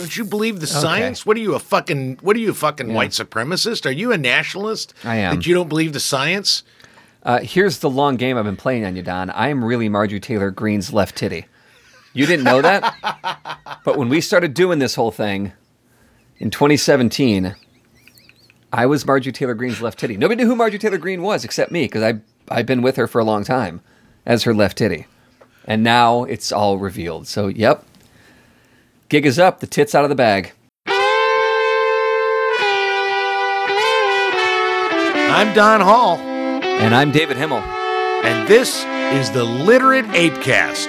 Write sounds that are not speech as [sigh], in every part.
Don't you believe the science? What are you a fucking? What are you a fucking Yeah. white supremacist? Are you a nationalist? I am. That you don't believe the science? Uh, here's the long game I've been playing on you, Don. I am really Marjorie Taylor Greene's left titty. You didn't know that? [laughs] but when we started doing this whole thing in 2017, I was Marjorie Taylor Greene's left titty. Nobody knew who Marjorie Taylor Greene was except me because I I've been with her for a long time as her left titty. And now it's all revealed. So, yep. Gig is up, the tits out of the bag. I'm Don Hall, And I'm David Himmel. and this is the Literate ApeCast.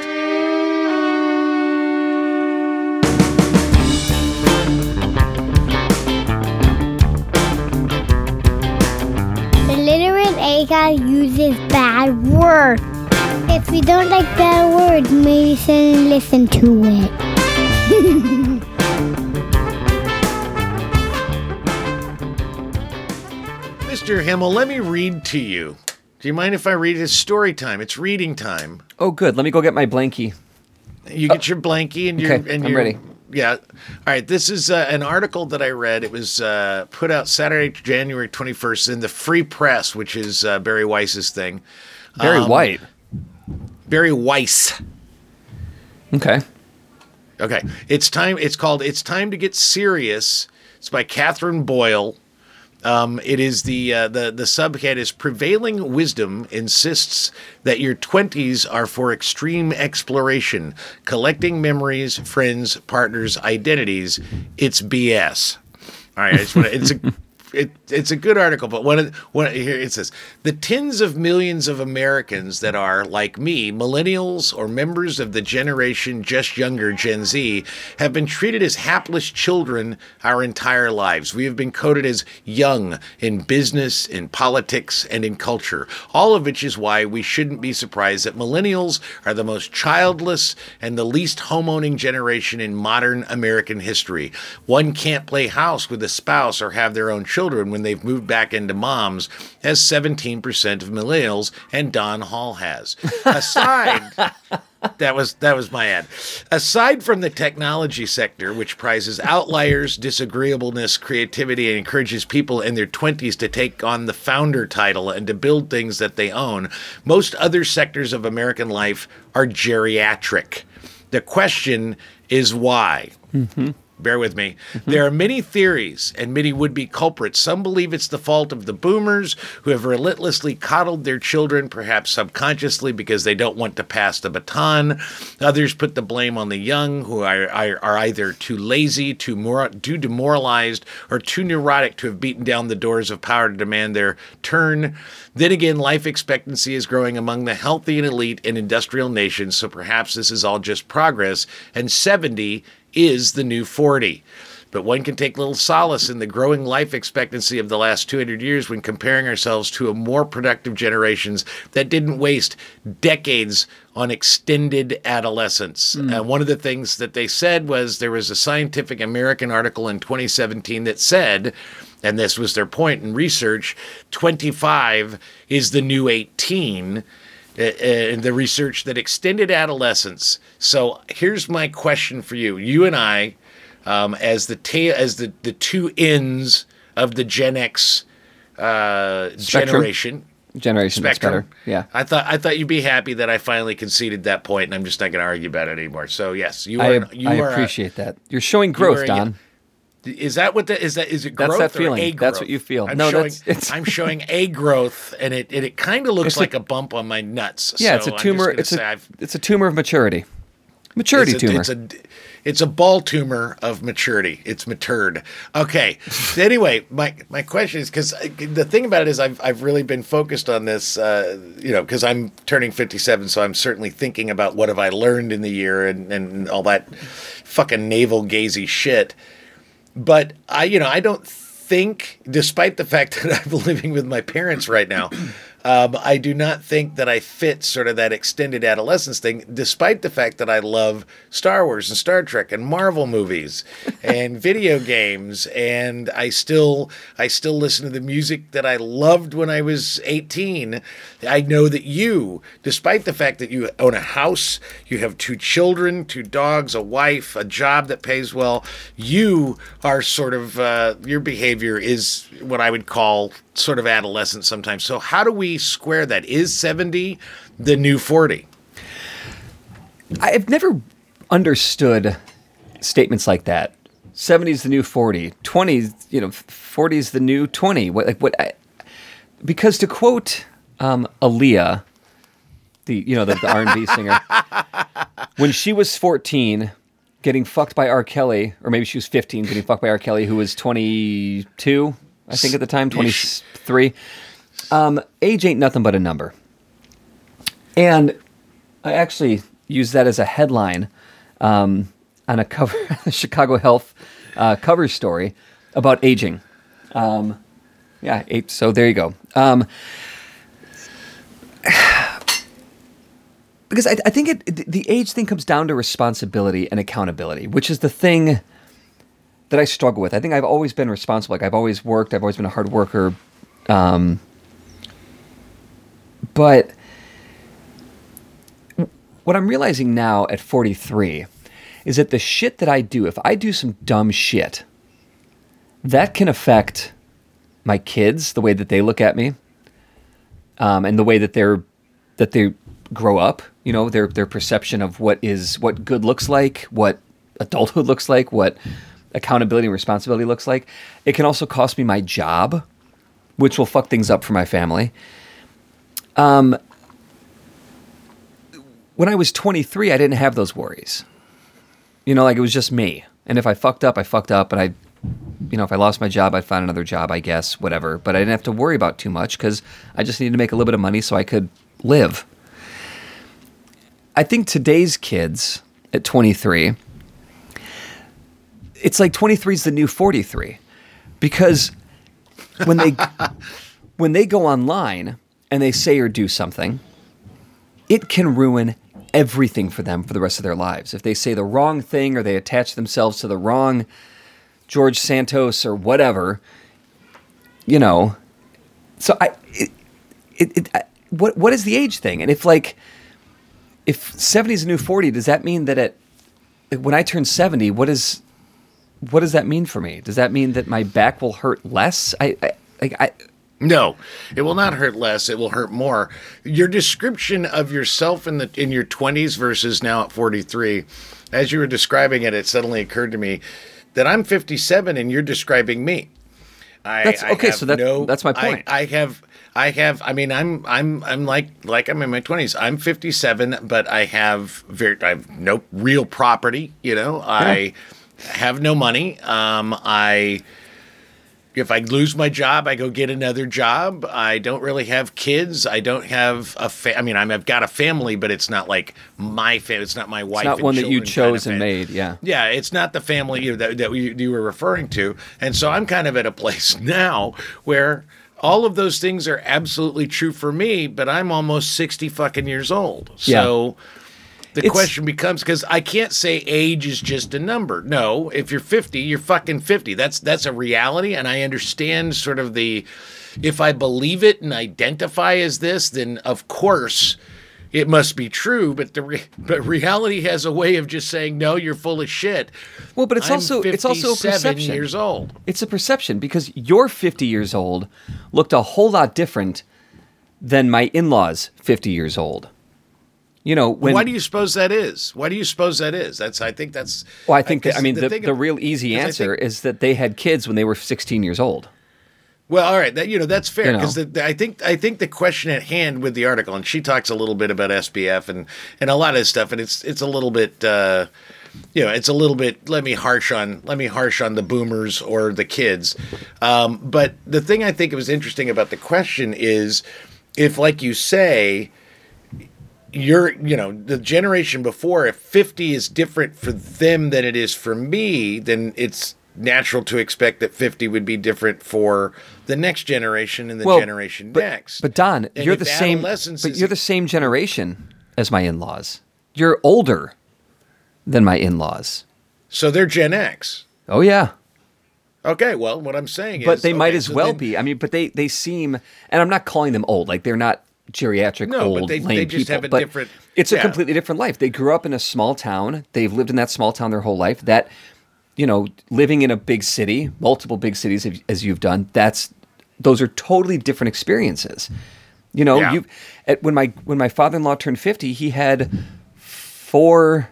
The literate ApeCast uses bad words. If you don't like bad words, maybe sit and listen to it. Mr. Himmel, let me read to you. Do you mind if I read? It's story time. It's reading time. Oh, good. Let me go get my blankie. You get your blankie and your Okay, and I'm your, ready. Yeah. All right. This is uh, an article that I read. It was uh, put out Saturday, January 21st in the Free Press, which is uh, Bari Weiss's thing. Bari Um, white. Bari Weiss. Okay. Okay. It's time. It's called "It's Time to Get Serious." It's by Katherine Boyle. Um, it is the uh, the the subhead is prevailing wisdom insists that your twenties are for extreme exploration, collecting memories, friends, partners, identities. It's BS. All right, I just want to, it's a [laughs] it, it's a good article, but one of one here it says the tens of millions of Americans that are like me, millennials or members of the generation just younger, Gen Z, have been treated as hapless children our entire lives. We have been coded as young in business, in politics, and in culture. All of which is why we shouldn't be surprised that millennials are the most childless and the least homeowning generation in modern American history. One can't play house with a spouse or have their own children when they've moved back into moms, as 17% of millennials and Don Hall has. [laughs] Aside that was that was my ad. Aside from the technology sector, which prizes outliers, disagreeableness, creativity, and encourages people in their twenties to take on the founder title and to build things that they own, most other sectors of American life are geriatric. The question is why. Mm-hmm. Bear with me. There are many theories and many would be culprits. Some believe it's the fault of the boomers who have relentlessly coddled their children, perhaps subconsciously because they don't want to pass the baton. Others put the blame on the young who are, are, are either too lazy, too, mor- too demoralized, or too neurotic to have beaten down the doors of power to demand their turn. Then again, life expectancy is growing among the healthy and elite in industrial nations, so perhaps this is all just progress, and 70 is the new 40. But one can take little solace in the growing life expectancy of the last 200 years when comparing ourselves to a more productive generations that didn't waste decades on extended adolescence. Uh, one of the things that they said was there was a Scientific American article in 2017 that said, and this was their point in research 25 is the new 18 in the research that extended adolescence. So here's my question for you: You and I, um, as the ta- as the the two ends of the Gen X uh, generation. Generation Spectrum. Yeah. I thought I thought you'd be happy that I finally conceded that point, and I'm just not going to argue about it anymore. So yes, you I, you I are a- appreciate that. You're showing you growth, a- Don. Is that what that is? That is it? Growth That's Growth that feeling. That's what you feel. I'm No, showing, that's- it's- I'm showing a growth, and it and it kind of looks It's a- like a, bump on my nuts. Yeah, so it's a tumor. It's a I've- it's a tumor of maturity. Maturity it's a, tumor. It's a it's a ball tumor of maturity. It's matured. Okay. Anyway, my my question is because the thing about it is I've I've really been focused on this. Uh, you know, because I'm turning 57, so I'm certainly thinking about what have I learned in the year and and all that fucking navel gazy shit. But I, you know, I don't think, despite the fact [laughs] that I'm living with my parents right now, Um, I do not think that I fit sort of that extended adolescence thing, despite the fact that I love Star Wars and Star Trek and Marvel movies [laughs] and video games, and I still I still listen to the music that I loved when I was 18. I know that you, despite the fact that you own a house, you have two children, two dogs, a wife, a job that pays well, you are sort of uh, your behavior is what I would call sort of adolescent sometimes. So how do we square that? Is 70 the new 40? I've never understood statements like that. 70 is the new 40. 20, you know, 40 is the new 20. What, like what? I, because to quote um, Aaliyah, the you know the, the R&B [laughs] singer, when she was 14, getting fucked by R. Kelly, or maybe she was 15, getting fucked by R. Kelly, who was 22, I think at the time, 23. Um, age ain't nothing but a number. And I actually used that as a headline um, on a cover, [laughs] Chicago Health uh, cover story about aging. Um, yeah, eight, so there you go. Um, [sighs] because I, I think it, the age thing comes down to responsibility and accountability, which is the thing that I struggle with. I think I've always been responsible. Like I've always worked. I've always been a hard worker. Um, but what I'm realizing now at 43 is that the shit that I do, if I do some dumb shit, that can affect my kids, the way that they look at me, um, and the way that they're that they grow up. You know, their their perception of what is what good looks like, what adulthood looks like, what accountability and responsibility looks like. It can also cost me my job, which will fuck things up for my family. Um, when I was 23, I didn't have those worries. You know, like it was just me. And if I fucked up, I fucked up, and I you know, if I lost my job, I'd find another job, I guess, whatever. But I didn't have to worry about too much because I just needed to make a little bit of money so I could live. I think today's kids at 23, it's like 23 is the new 43 because when they [laughs] when they go online and they say or do something, it can ruin everything for them for the rest of their lives. If they say the wrong thing or they attach themselves to the wrong George Santos or whatever, you know. So I, it, it, it I, what what is the age thing? And if like, if seventy is a new forty, does that mean that at when I turn seventy, what is what does that mean for me? Does that mean that my back will hurt less? I, I like I. No, it will not hurt less. It will hurt more. Your description of yourself in the in your twenties versus now at forty three, as you were describing it, it suddenly occurred to me that I'm 57 and you're describing me. I, that's I okay. So that, no, that's my point. I, I, have, I have. I mean, I'm, I'm, I'm like, like I'm in my 20s. I'm 57, but I have very, I have no real property. You know, yeah. I have no money. Um, I if I lose my job, I go get another job. I don't really have kids. I don't have a fa- I mean, i have got a family, but it's not like my family. It's not my wife. It's not one that you chose kind of and made. Yeah. Yeah. It's not the family you, that, that you, you were referring to. And so I'm kind of at a place [laughs] now where all of those things are absolutely true for me, but I'm almost 60 fucking years old. So. Yeah the it's, question becomes because I can't say age is just a number. No, if you're 50, you're fucking 50. That's that's a reality, and I understand sort of the. If I believe it and identify as this, then of course it must be true. But the re- but reality has a way of just saying no, you're full of shit. Well, but it's I'm also it's also a perception. Years old. It's a perception because you're 50 years old looked a whole lot different than my in-laws 50 years old you know when, why do you suppose that is why do you suppose that is that's i think that's well i think that, i mean the, the, the real easy answer think, is that they had kids when they were 16 years old well all right that you know that's fair because you know. i think i think the question at hand with the article and she talks a little bit about SBF and and a lot of stuff and it's it's a little bit uh you know, it's a little bit let me harsh on let me harsh on the boomers or the kids. Um, but the thing I think was interesting about the question is if, like you say, you're you know the generation before if 50 is different for them than it is for me then it's natural to expect that 50 would be different for the next generation and the Well, generation but, next. But Don, And you're the same. But you're the same generation as my in-laws. You're older than my in-laws. so they're Gen X. Oh yeah, Okay, well, what I'm saying but is but they might as so well then- be. I mean, but they they seem, and I'm not calling them old. Like they're not geriatric No, but old they- lame they just people. have a but different- It's a completely different life. They grew up in a small town. They've lived in that small town their whole life. That, you know, living in a big city, multiple big cities as- as you've done. That's those are totally different experiences. You know, Yeah. you at when my when my father-in-law turned 50, he had four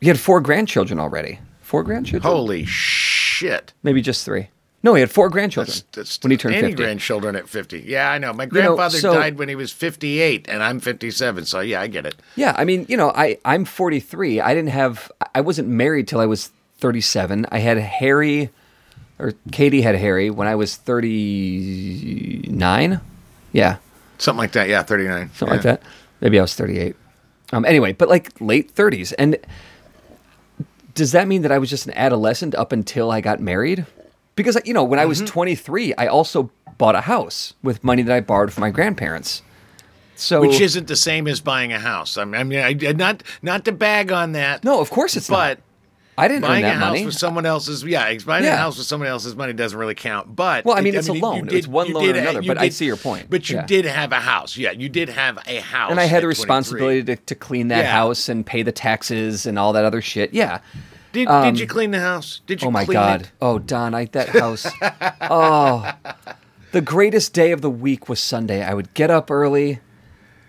he had four grandchildren already. Four grandchildren? Holy shit. Maybe just three. No, he had four grandchildren That's, that's when he turned any 50. grandchildren at 50. Yeah, I know. My know, grandfather so- died when he was 58, and I'm 57. So, yeah, I get it. Yeah, I mean, you know, I I'm 43. I didn't have I wasn't married till I was 37. I had Harry or Katie had Harry when I was 39. Yeah, Something like that. Yeah, 39. something like that. Maybe I was 38. Um anyway, but like late 30s. And does that mean that I was just an adolescent up until I got married? Because you know, when I was Mm-hmm. 23, I also bought a house with money that I borrowed from my grandparents. So Which isn't the same as buying a house. I mean, I mean, I, not not to bag on that. No, of course it's but not. I didn't buying a house money. with someone else's yeah, buying a house with someone else's money doesn't really count. But Well, I mean, it's a you loan. It's one loan or another, but I see your point. But you Yeah. did have a house. Yeah, you did have a house. and I had the responsibility to, to clean that Yeah. house and pay the taxes and all that other shit. Yeah. Did, um, did you clean the house? Did you clean the house? Oh my god. it? Oh Don, I that house. [laughs] oh, the greatest day of the week was Sunday. I would get up early,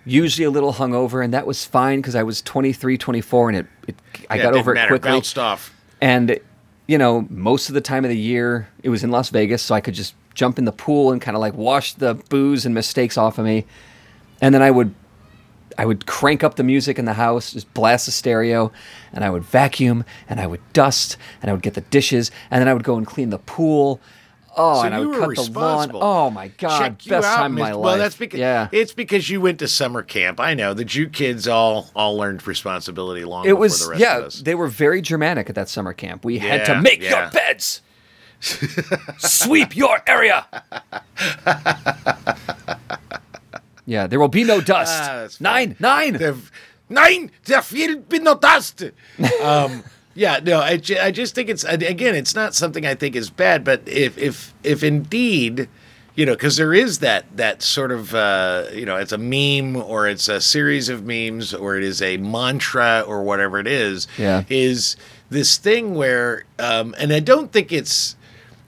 usually a little hungover, and that was fine because I was 23, 24, and it, it I Yeah, got over it quickly. Bounced off. And you know, most of the time of the year, it was in Las Vegas, so I could just jump in the pool and kind of like wash the booze and mistakes off of me. And then I would I would crank up the music in the house, just blast the stereo, and I would vacuum and I would dust and I would get the dishes and then I would go and clean the pool. Oh, So and I would cut the lawn. Oh my god, Check best out, time of my Mr. life. Well, that's because yeah. it's because you went to summer camp. I know that you kids all all learned responsibility long it before was the rest yeah, of us. they were very Germanic at that summer camp. We had to make yeah. your beds. [laughs] Sweep your area. [laughs] yeah, there will be no dust. Ah, nine, nine. The- Nein, der viel bin no dust. [laughs] um, yeah, no, I, I just think it's again, it's not something I think is bad, but if if if indeed, you know, because there is that that sort of uh, you know, it's a meme or it's a series of memes or it is a mantra or whatever it is. Yeah. is this thing where, um, and I don't think it's,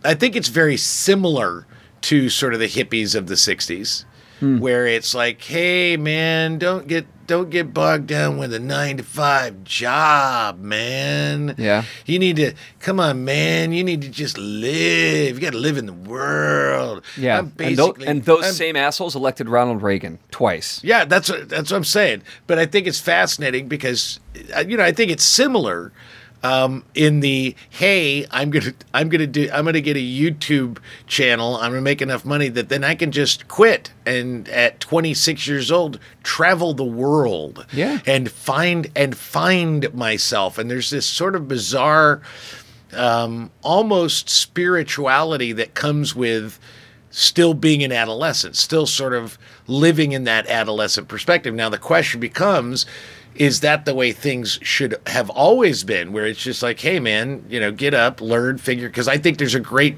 I think it's very similar to sort of the hippies of the '60s Hmm. where it's like, hey man, don't get don't get bogged down with a nine to five job, man. Yeah. You need to come on, man. You need to just live. You got to live in the world. Yeah, and, tho- basically- and those same assholes elected Ronald Reagan twice. yeah, that's what, that's what I'm saying. But I think it's fascinating because uh, you know I think it's similar um, in the hey I'm gonna I'm gonna do I'm gonna get a YouTube channel. I'm gonna make enough money that then I can just quit and at 26 years old travel the world. Yeah. and find and find myself. And there's this sort of bizarre um, almost spirituality that comes with still being an adolescent, still sort of living in that adolescent perspective. Now, the question becomes is that the way things should have always been, where it's just like, hey, man, you know, get up, learn, figure? Because I think there's a great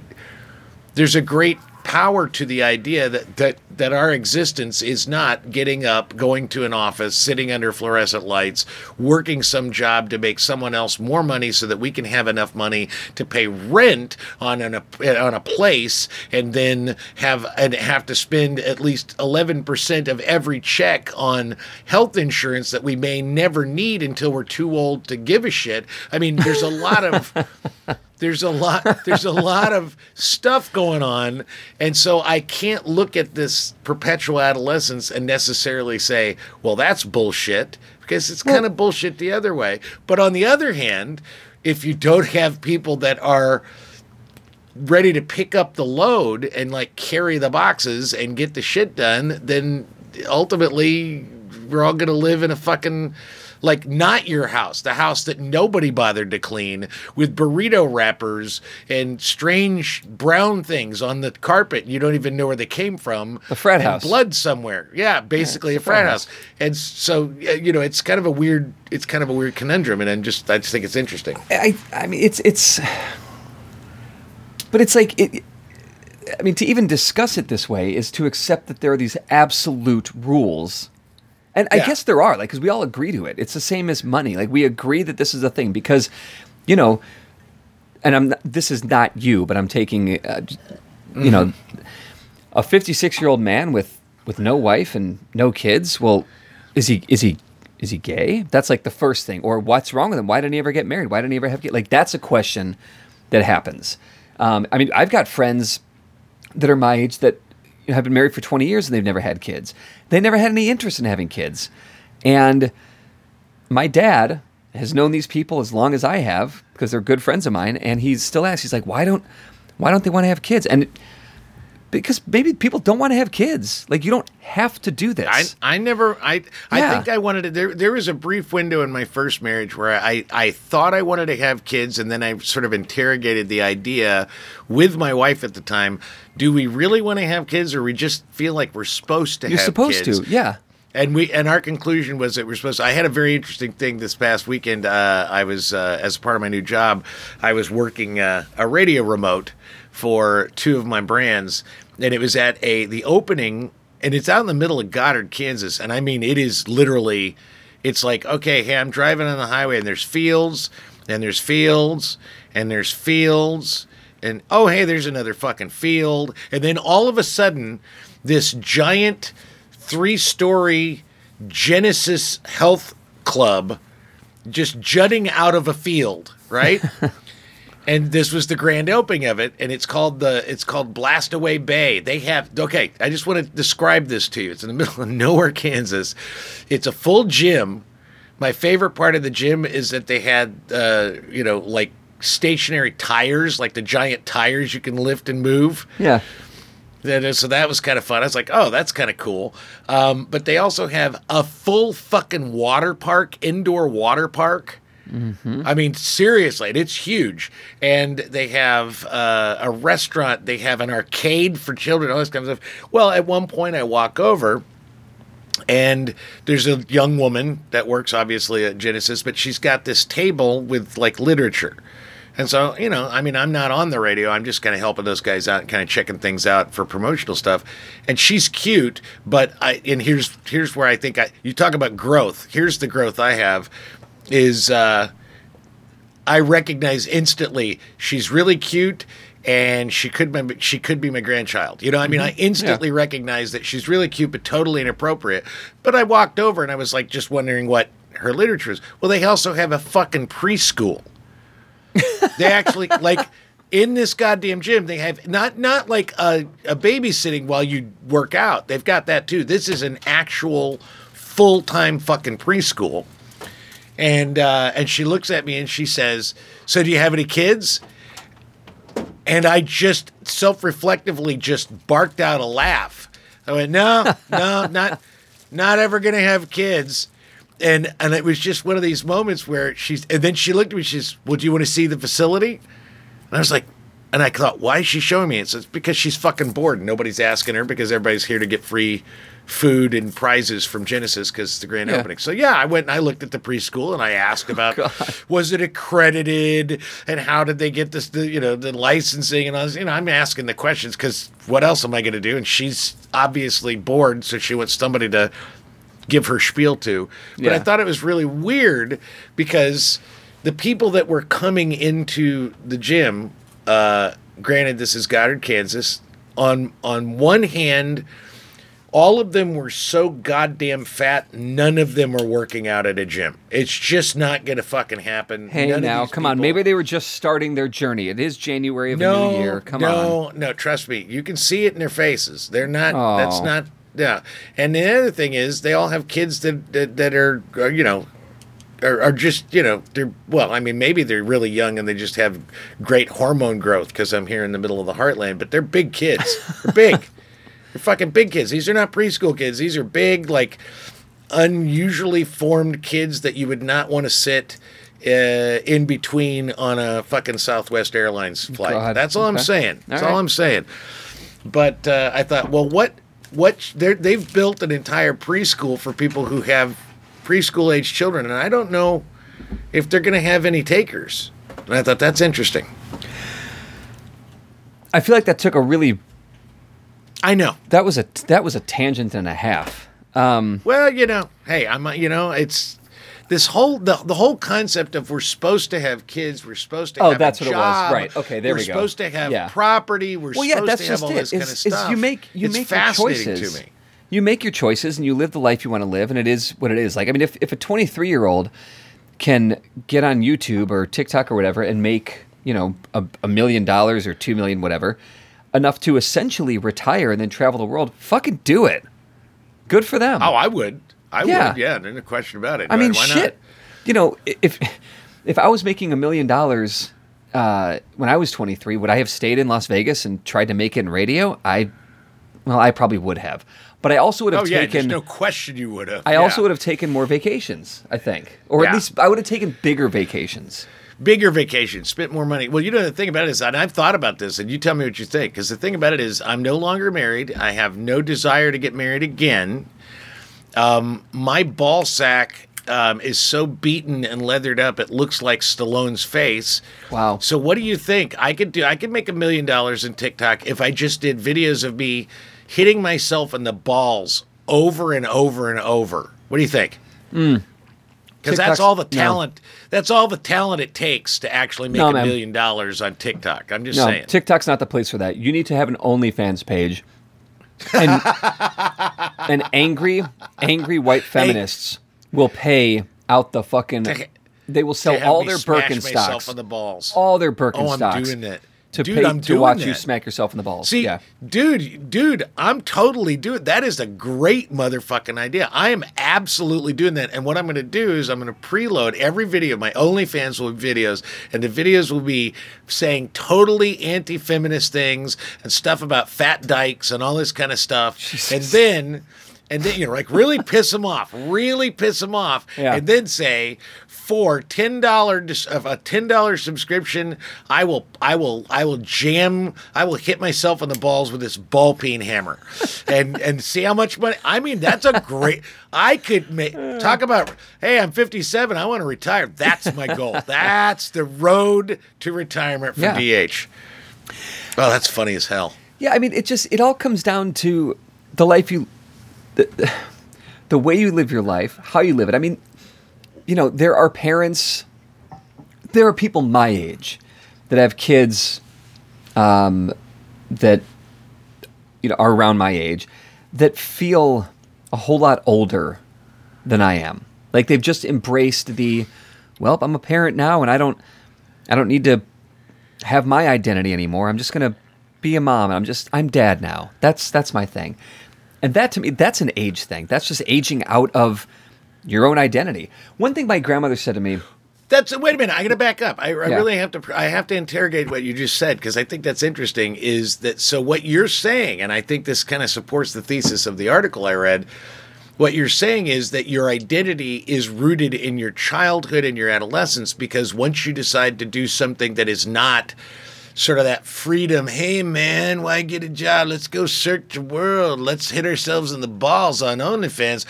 there's a great power to the idea that, that that our existence is not getting up, going to an office, sitting under fluorescent lights, working some job to make someone else more money so that we can have enough money to pay rent on an on a place and then have and have to spend at least 11% of every check on health insurance that we may never need until we're too old to give a shit. I mean, there's a lot of [laughs] there's a lot there's a lot of stuff going on. And so i can't look at this perpetual adolescence and necessarily say well that's bullshit because it's kind of bullshit the other way. But on the other hand if you don't have people that are ready to pick up the load and like carry the boxes and get the shit done then ultimately we're all going to live in a fucking like not your house, the house that nobody bothered to clean, with burrito wrappers and strange brown things on the carpet. You don't even know where they came from. The frat and house. blood somewhere. Yeah, basically a frat house. And so you know, it's kind of a weird, it's kind of a weird conundrum, and I'm just, I just think it's interesting. I I mean it's it's but it's like it I mean to even discuss it this way is to accept that there are these absolute rules. And I Yeah. guess there are like cuz we all agree to it. It's the same as money. Like we agree that this is a thing because you know and I'm not, this is not you, but I'm taking uh, you know a 56-year-old man with with no wife and no kids. Well, is he is he is he gay? That's like the first thing. Or what's wrong with him? Why didn't he ever get married? Why didn't he ever have kids? Like that's a question that happens. Um, I mean, I've got friends that are my age that have been married for 20 years and they've never had kids. They never had any interest in having kids. And my dad has known these people as long as I have because they're good friends of mine. And he still asks, he's like, why don't, why don't they want to have kids? And because maybe people don't want to have kids. Like you don't have to do this. I, I never I I Yeah. think I wanted to there there was a brief window in my first marriage where I I thought I wanted to have kids and then I sort of interrogated the idea with my wife at the time do we really want to have kids or we just feel like we're supposed to You're supposed kids? to, yeah. And we and our conclusion was that we're supposed. To, I had a very interesting thing this past weekend. Uh, I was uh, as part of my new job, I was working uh, a radio remote for two of my brands, and it was at a the opening, and it's out in the middle of Goddard, Kansas, and I mean it is literally, it's like okay, hey, I'm driving on the highway, and there's fields, and there's fields, and there's fields, and oh hey, there's another fucking field, and then all of a sudden, this giant three story Genesis Health Club just jutting out of a field, right? [laughs] and this was the grand opening of it, and it's called the it's called Blastaway Bay. They have okay, I just want to describe this to you. It's in the [laughs] middle of nowhere, Kansas. It's a full gym. My favorite part of the gym is that they had uh, you know, like stationary tires, like the giant tires you can lift and move. Yeah. So that was kind of fun. I was like, oh, that's kind of cool. Um, but they also have a full fucking water park, indoor water park. I mean, seriously, it's huge. And they have uh, a restaurant, they have an arcade for children, all this kind of stuff. Well, at one point, I walk over and there's a young woman that works obviously at Genesis, but she's got this table with like literature. And so, you know, I mean, I'm not on the radio. I'm just kind of helping those guys out and kind of checking things out for promotional stuff. And she's cute, but I and here's here's where I think I you talk about growth. Here's the growth I have is uh I recognize instantly she's really cute and she could be, she could be my grandchild. You know, I mean, I instantly recognize that she's really cute but totally inappropriate. But I walked over and I was like just wondering what her literature is. Well, they also have a fucking preschool. they actually [laughs] like in this goddamn gym they have not not like a, a babysitting while you work out. They've got that too. This is an actual full-time fucking preschool and uh, and she looks at me and she says, "So do you have any kids?" And I just self-reflectively just barked out a laugh. I went, "No, no, [laughs] not not ever gonna have kids." And and it was just one of these moments where she's and then she looked at me. She's, "Well, do you want to see the facility?" And I was like, and I thought, why is she showing me? It's, it's because she's fucking bored. Nobody's asking her because everybody's here to get free food and prizes from Genesis because it's the grand Yeah. opening. So yeah, I went and I looked at the preschool and I asked about [laughs] was it accredited and how did they get this, the, you know, the licensing and I was, you know, I'm asking the questions because what else am I going to do? And she's obviously bored, so she wants somebody to give her spiel to. But I thought it was really weird because the people that were coming into the gym, uh, granted this is Goddard, Kansas, on on one hand, all of them were so goddamn fat, none of them are working out at a gym. It's just not gonna fucking happen. Hey, None now, come on. Maybe they were just starting their journey. It is January of a new year. Come on. no, no. Trust me, you can see it in their faces. They're not. That's Oh. not. Yeah. And the other thing is, they all have kids that that, that are, are, you know, are, are just you know they're well. I mean, maybe they're really young and they just have great hormone growth because I'm here in the middle of the heartland. But they're big kids. They're big. [laughs] they're fucking big kids. These are not preschool kids. These are big like. unusually formed kids that you would not want to sit uh, in between on a fucking Southwest Airlines flight. God. That's all I'm saying. That's All all right. I'm saying. But uh, I thought, well, what what they're, they've built an entire preschool for people who have preschool age children, and I don't know if they're going to have any takers. And I thought that's interesting. I feel like that took a really I know. that was a that was a tangent and a half. Um, Well, you know, hey, I'm, uh, you know, it's this whole the, the whole concept of we're supposed to have kids, we're supposed to Oh, have that's a what it was. Right. Okay, there we're we go. supposed to have Yeah. property, we're well, yeah, supposed to have all it. this kind of stuff. you make you it's make your fascinating choices. to me. You make your choices and you live the life you want to live, and it is what it is. Like I mean, if if a 23 year old can get on YouTube or TikTok or whatever and make you know a, a million dollars or two million whatever, enough to essentially retire and then travel the world, fucking do it. Good for them. Oh, I would. I Yeah. would. Yeah, There's no question about it. I mean, Why not? shit. You know, if if I was making a million dollars uh, when I was 23, would I have stayed in Las Vegas and tried to make it in radio? I, well, I probably would have. But I also would have Oh yeah, there's taken. no question you would have. I also would have taken more vacations. I think, or at least I would have taken bigger vacations. Bigger vacation, spent more money. Well, you know the thing about it is, and I've thought about this, and you tell me what you think. Because the thing about it is, I'm no longer married. I have no desire to get married again. Um, my ball sack um, is so beaten and leathered up, it looks like Stallone's face. Wow. So what do you think? I could do. I could make a million dollars in TikTok if I just did videos of me hitting myself in the balls over and over and over. What do you think? Because that's all the no. talent. That's all the talent it takes to actually make No, a man. million dollars on TikTok. I'm just No, saying. TikTok's not the place for that. You need to have an OnlyFans page. And, [laughs] and angry, angry white feminists will pay out the fucking. They will sell all their Birkenstocks. in the balls. all their Birkenstocks. oh, I'm doing that. To Dude, pay I'm to watch you smack yourself in the balls. See, yeah. dude, dude, I'm totally doing that. Is a great motherfucking idea. I am absolutely doing that. And what I'm going to do is I'm going to preload every video. My OnlyFans will be videos, and the videos will be saying totally anti-feminist things and stuff about fat dykes and all this kind of stuff. And then. And then you know, like really piss them off, really piss them off, Yeah. and then say, for ten dollars of a ten dollar subscription, I will, I will, I will jam, I will hit myself in the balls with this ball peen hammer, [laughs] and and see how much money. I mean, that's a great. I could make talk about. Hey, I'm 57. I want to retire. That's my goal. [laughs] That's the road to retirement for Yeah. DH. Oh, that's funny as hell. Yeah, I mean, it just it all comes down to the life you, the, the way you live your life, how you live it. I mean, you know, there are parents, there are people my age that have kids, um, that you know are around my age that feel a whole lot older than I am. Like they've just embraced the, well, I'm a parent now, and I don't, I don't need to have my identity anymore. I'm just gonna be a mom. I'm just I'm dad now. That's that's my thing. And that to me, that's an age thing. That's just aging out of your own identity. One thing my grandmother said to me, That's wait a minute. I got to back up. I, I Yeah. really have to. I have to interrogate what you just said because I think that's interesting. Is that so? What you're saying, and I think this kind of supports the thesis of the article I read. What you're saying is that your identity is rooted in your childhood and your adolescence because once you decide to do something that is not sort of that freedom, hey man, why get a job? Let's go search the world. Let's hit ourselves in the balls on OnlyFans.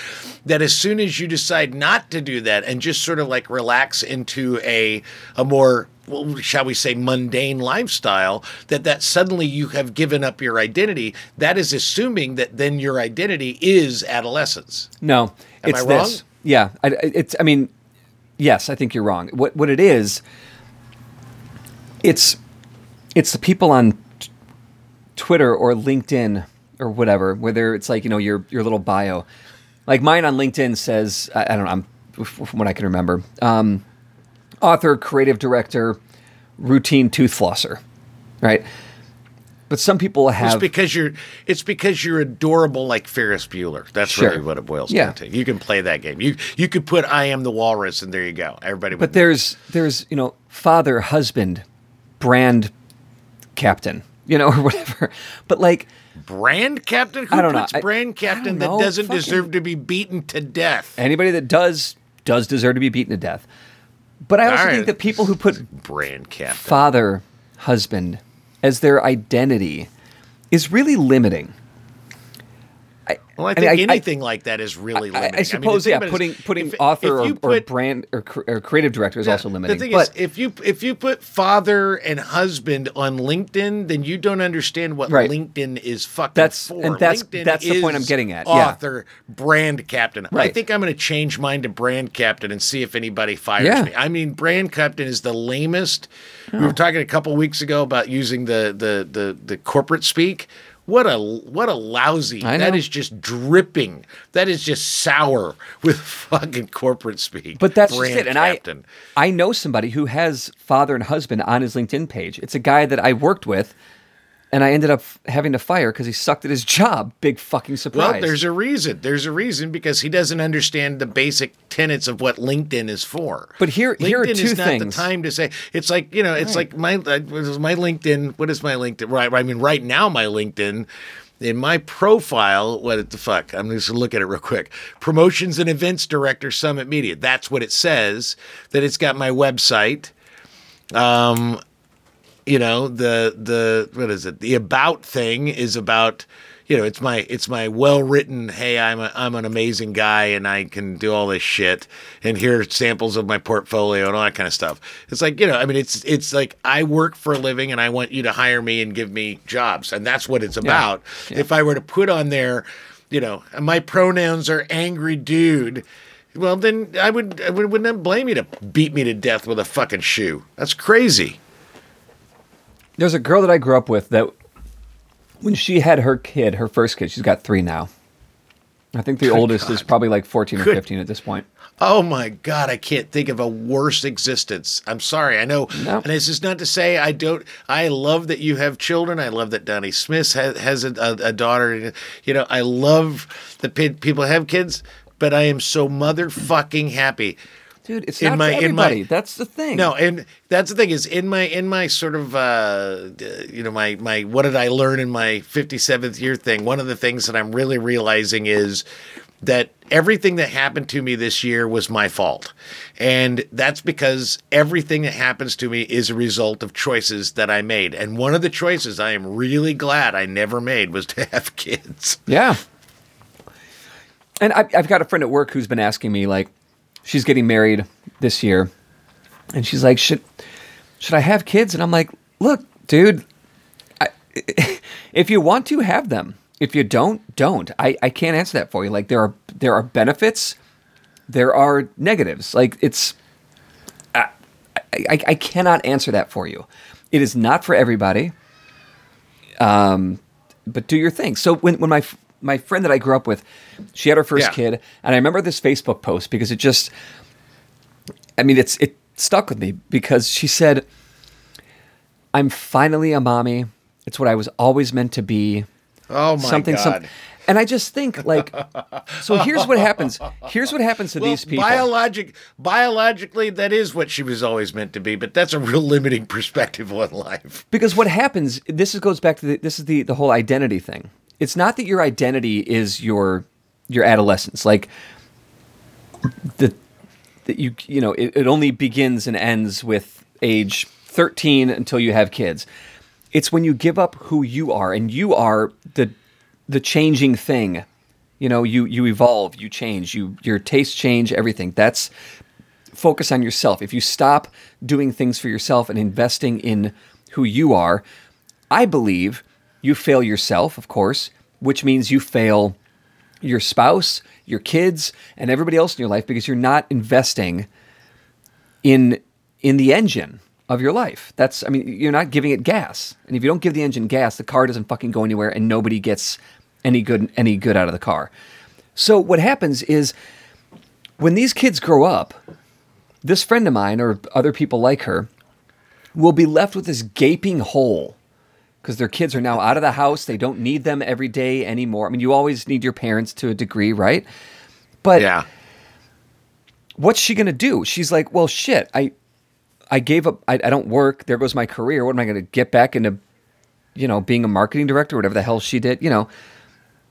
That as soon as you decide not to do that and just sort of like relax into a a more well, shall we say mundane lifestyle that that suddenly you have given up your identity that is assuming that then your identity is adolescence "No, Am it's I wrong? this." Yeah, I, it's. I mean, yes, I think you're wrong. What what it is, it's it's the people on t- Twitter or LinkedIn or whatever, whether it's like you know your your little bio, like mine on LinkedIn says I, I don't know, I'm from what I can remember, um, author, creative director, routine tooth flosser, right? But some people have. it's because you're it's because you're adorable like Ferris Bueller. That's Sure. really what it boils Yeah. down to. You can play that game. You you could put I am the walrus and there you go. Everybody But would there's there's you know father, husband, brand captain, you know, [laughs] or whatever. But like, Brand captain? Who I don't know. puts I- brand captain that know. doesn't Fucking- deserve to be beaten to death? anybody that does does deserve to be beaten to death. But I also right. think that people who put Brand captain. father, husband as their identity is really limiting. Well, I I think mean, I- I- anything like that is really limiting. I mean, suppose, thing yeah, about it is putting putting if- author if or, you or brand or, or creative director is also limiting. The thing but is, if you if you put father and husband on LinkedIn, then you don't understand what Right. LinkedIn is fucking That's- for. and that's- LinkedIn that's the point I'm getting at, yeah. Author, brand captain. I think I'm going to change mine to brand captain and see if anybody fires Yeah. me. I mean, brand captain is the lamest. We oh. were talking a couple weeks ago about using the the the the corporate speak. What a what a lousy. That just dripping. That is just sour [laughs] with fucking corporate speak. But that's brand just it. And captain. I, I know somebody who has father and husband on his LinkedIn page. It's a guy that I worked with, and I ended up having to fire because he sucked at his job. Big fucking surprise. Well, there's a reason. There's a reason because he doesn't understand the basic tenets of what LinkedIn is for. But here- LinkedIn here are is two not things. the time to say. It's like you know. It's like my uh, is my LinkedIn. What is my LinkedIn? Right. I mean, right now my LinkedIn. In my profile, what the fuck? I'm just gonna look at it real quick. Promotions and events director, Summit Media. That's what it says. That it's got my website. Um, you know the the what is it? The about thing is about you know it's my it's my well written hey i'm a, i'm an amazing guy and i can do all this shit and here are samples of my portfolio and all that kind of stuff. It's like you know i mean it's it's like i work for a living and i want you to hire me and give me jobs and that's what it's about. Yeah. if i were to put on there you know my pronouns are angry dude well then i would i would, wouldn't blame you to beat me to death with a fucking shoe? That's crazy There's a girl that I grew up with that when she had her kid, her first kid, she's got three now. I think the oldest is probably like 14 or Good. 15 at this point. Oh my God, I can't think of a worse existence. I'm sorry. I know. No. And this is not to say I don't. I love that you have children. I love that Donnie Smith has, has a, a, a daughter. You know, I love that people have kids, but I am so motherfucking happy. Dude, it's In not my- in my- everybody. That's the thing. No, and that's the thing is in my in my sort of uh, you know my my what did I learn in my 57th year thing. One of the things that I'm really realizing is that everything that happened to me this year was my fault. And that's because everything that happens to me is a result of choices that I made. And one of the choices I am really glad I never made was [laughs] to have kids. Yeah. And I, I've got a friend at work who's been asking me, like, she's getting married this year, and she's like, "Should should I have kids?" And I'm like, "Look, dude, I, [laughs] if you want to have them, if you don't, don't. I, I can't answer that for you. Like, there are there are benefits, there are negatives. Like, it's I, I, I cannot answer that for you. It is not for everybody Um, but do your thing. So when when my my friend that I grew up with, she had her first Yeah. kid, and I remember this Facebook post because it just, I mean, it's it stuck with me because she said, "I'm finally a mommy. It's what I was always meant to be." Oh my something, god. something. And I just think like, so here's what happens. Here's what happens to Well, these people. biologic, biologically, that is what she was always meant to be, but that's a real limiting [laughs] perspective on life. because what happens this is, goes back to the, this is the the whole identity thing it's not that your identity is your your adolescence. Like the that you you know it, it only begins and ends with age 13 until you have kids. It's when you give up who you are and you are the the changing thing. You know you you evolve you change you your tastes change everything. That's focus on yourself. If you stop doing things for yourself and investing in who you are, I believe you fail yourself, of course, which means you fail your spouse, your kids, and everybody else in your life because you're not investing in in the engine of your life. That's I mean, you're not giving it gas. And if you don't give the engine gas, the car doesn't fucking go anywhere and nobody gets any good any good out of the car. So what happens is when these kids grow up, this friend of mine or other people like her will be left with this gaping hole because their kids are now out of the house. They don't need them every day anymore. I mean, you always need your parents to a degree, right? But Yeah. what's she gonna do? She's like, well, shit. I I gave up. I, I don't work. There goes my career. What am I gonna get back into? you know, being a marketing director, whatever the hell she did, you know,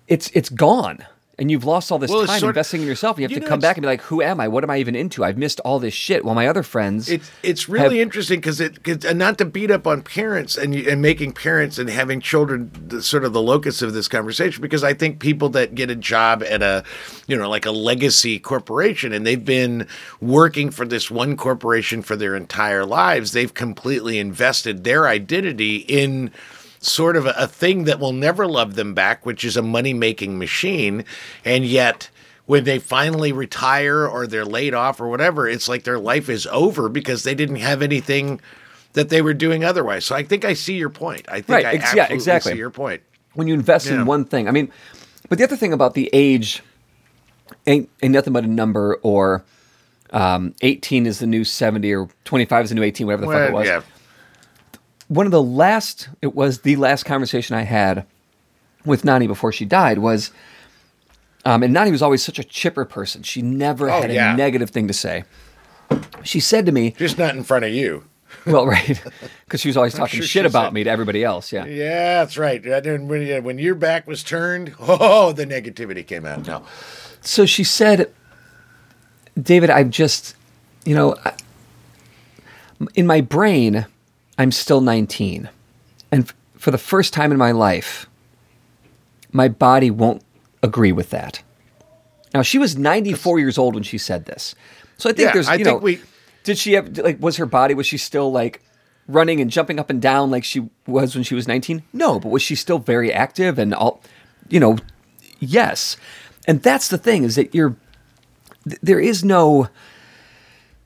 it's it's gone. And you've lost all this Well, time investing in yourself. And you have you to know, come back and be like, who am I? What am I even into? I've missed all this shit. While my other friends, It's it's really have- interesting because it 'cause- and not to beat up on parents and and making parents and having children the, sort of the locus of this conversation because I think people that get a job at a you know like a legacy corporation and they've been working for this one corporation for their entire lives they've completely invested their identity in sort of a, a thing that will never love them back which is a money making machine and yet when they finally retire or they're laid off or whatever, it's like their life is over because they didn't have anything that they were doing otherwise. So I think I see your point. I think Right, I ex- yeah, absolutely exactly. see your point. when you invest Yeah. in one thing. I mean, but the other thing about the age ain't, ain't nothing but a number, or um, 18 is the new 70, or 25 is the new 18, whatever the fuck it was. yeah. One of the last, it was the last conversation I had with Nani before she died was, um, and Nani was always such a chipper person. She never Oh, had yeah. a negative thing to say. She said to me, Just not in front of you. [laughs] well, right, because she was always talking sure shit about said- me to everybody else. Yeah. Yeah, that's right. When, when your back was turned, [laughs] oh, the negativity came out. No. so she said, David, I've just, you know, I- in my brain, I'm still 19. And f- for the first time in my life, my body won't agree with that. Now, she was 94 years old when she said this. So I think Yeah, there's, I you think know, we- did she have, like, was her body, was she still like running and jumping up and down like she was when she was 19? No, but was she still very active and all, you know, yes. And that's the thing is that you're, there is no,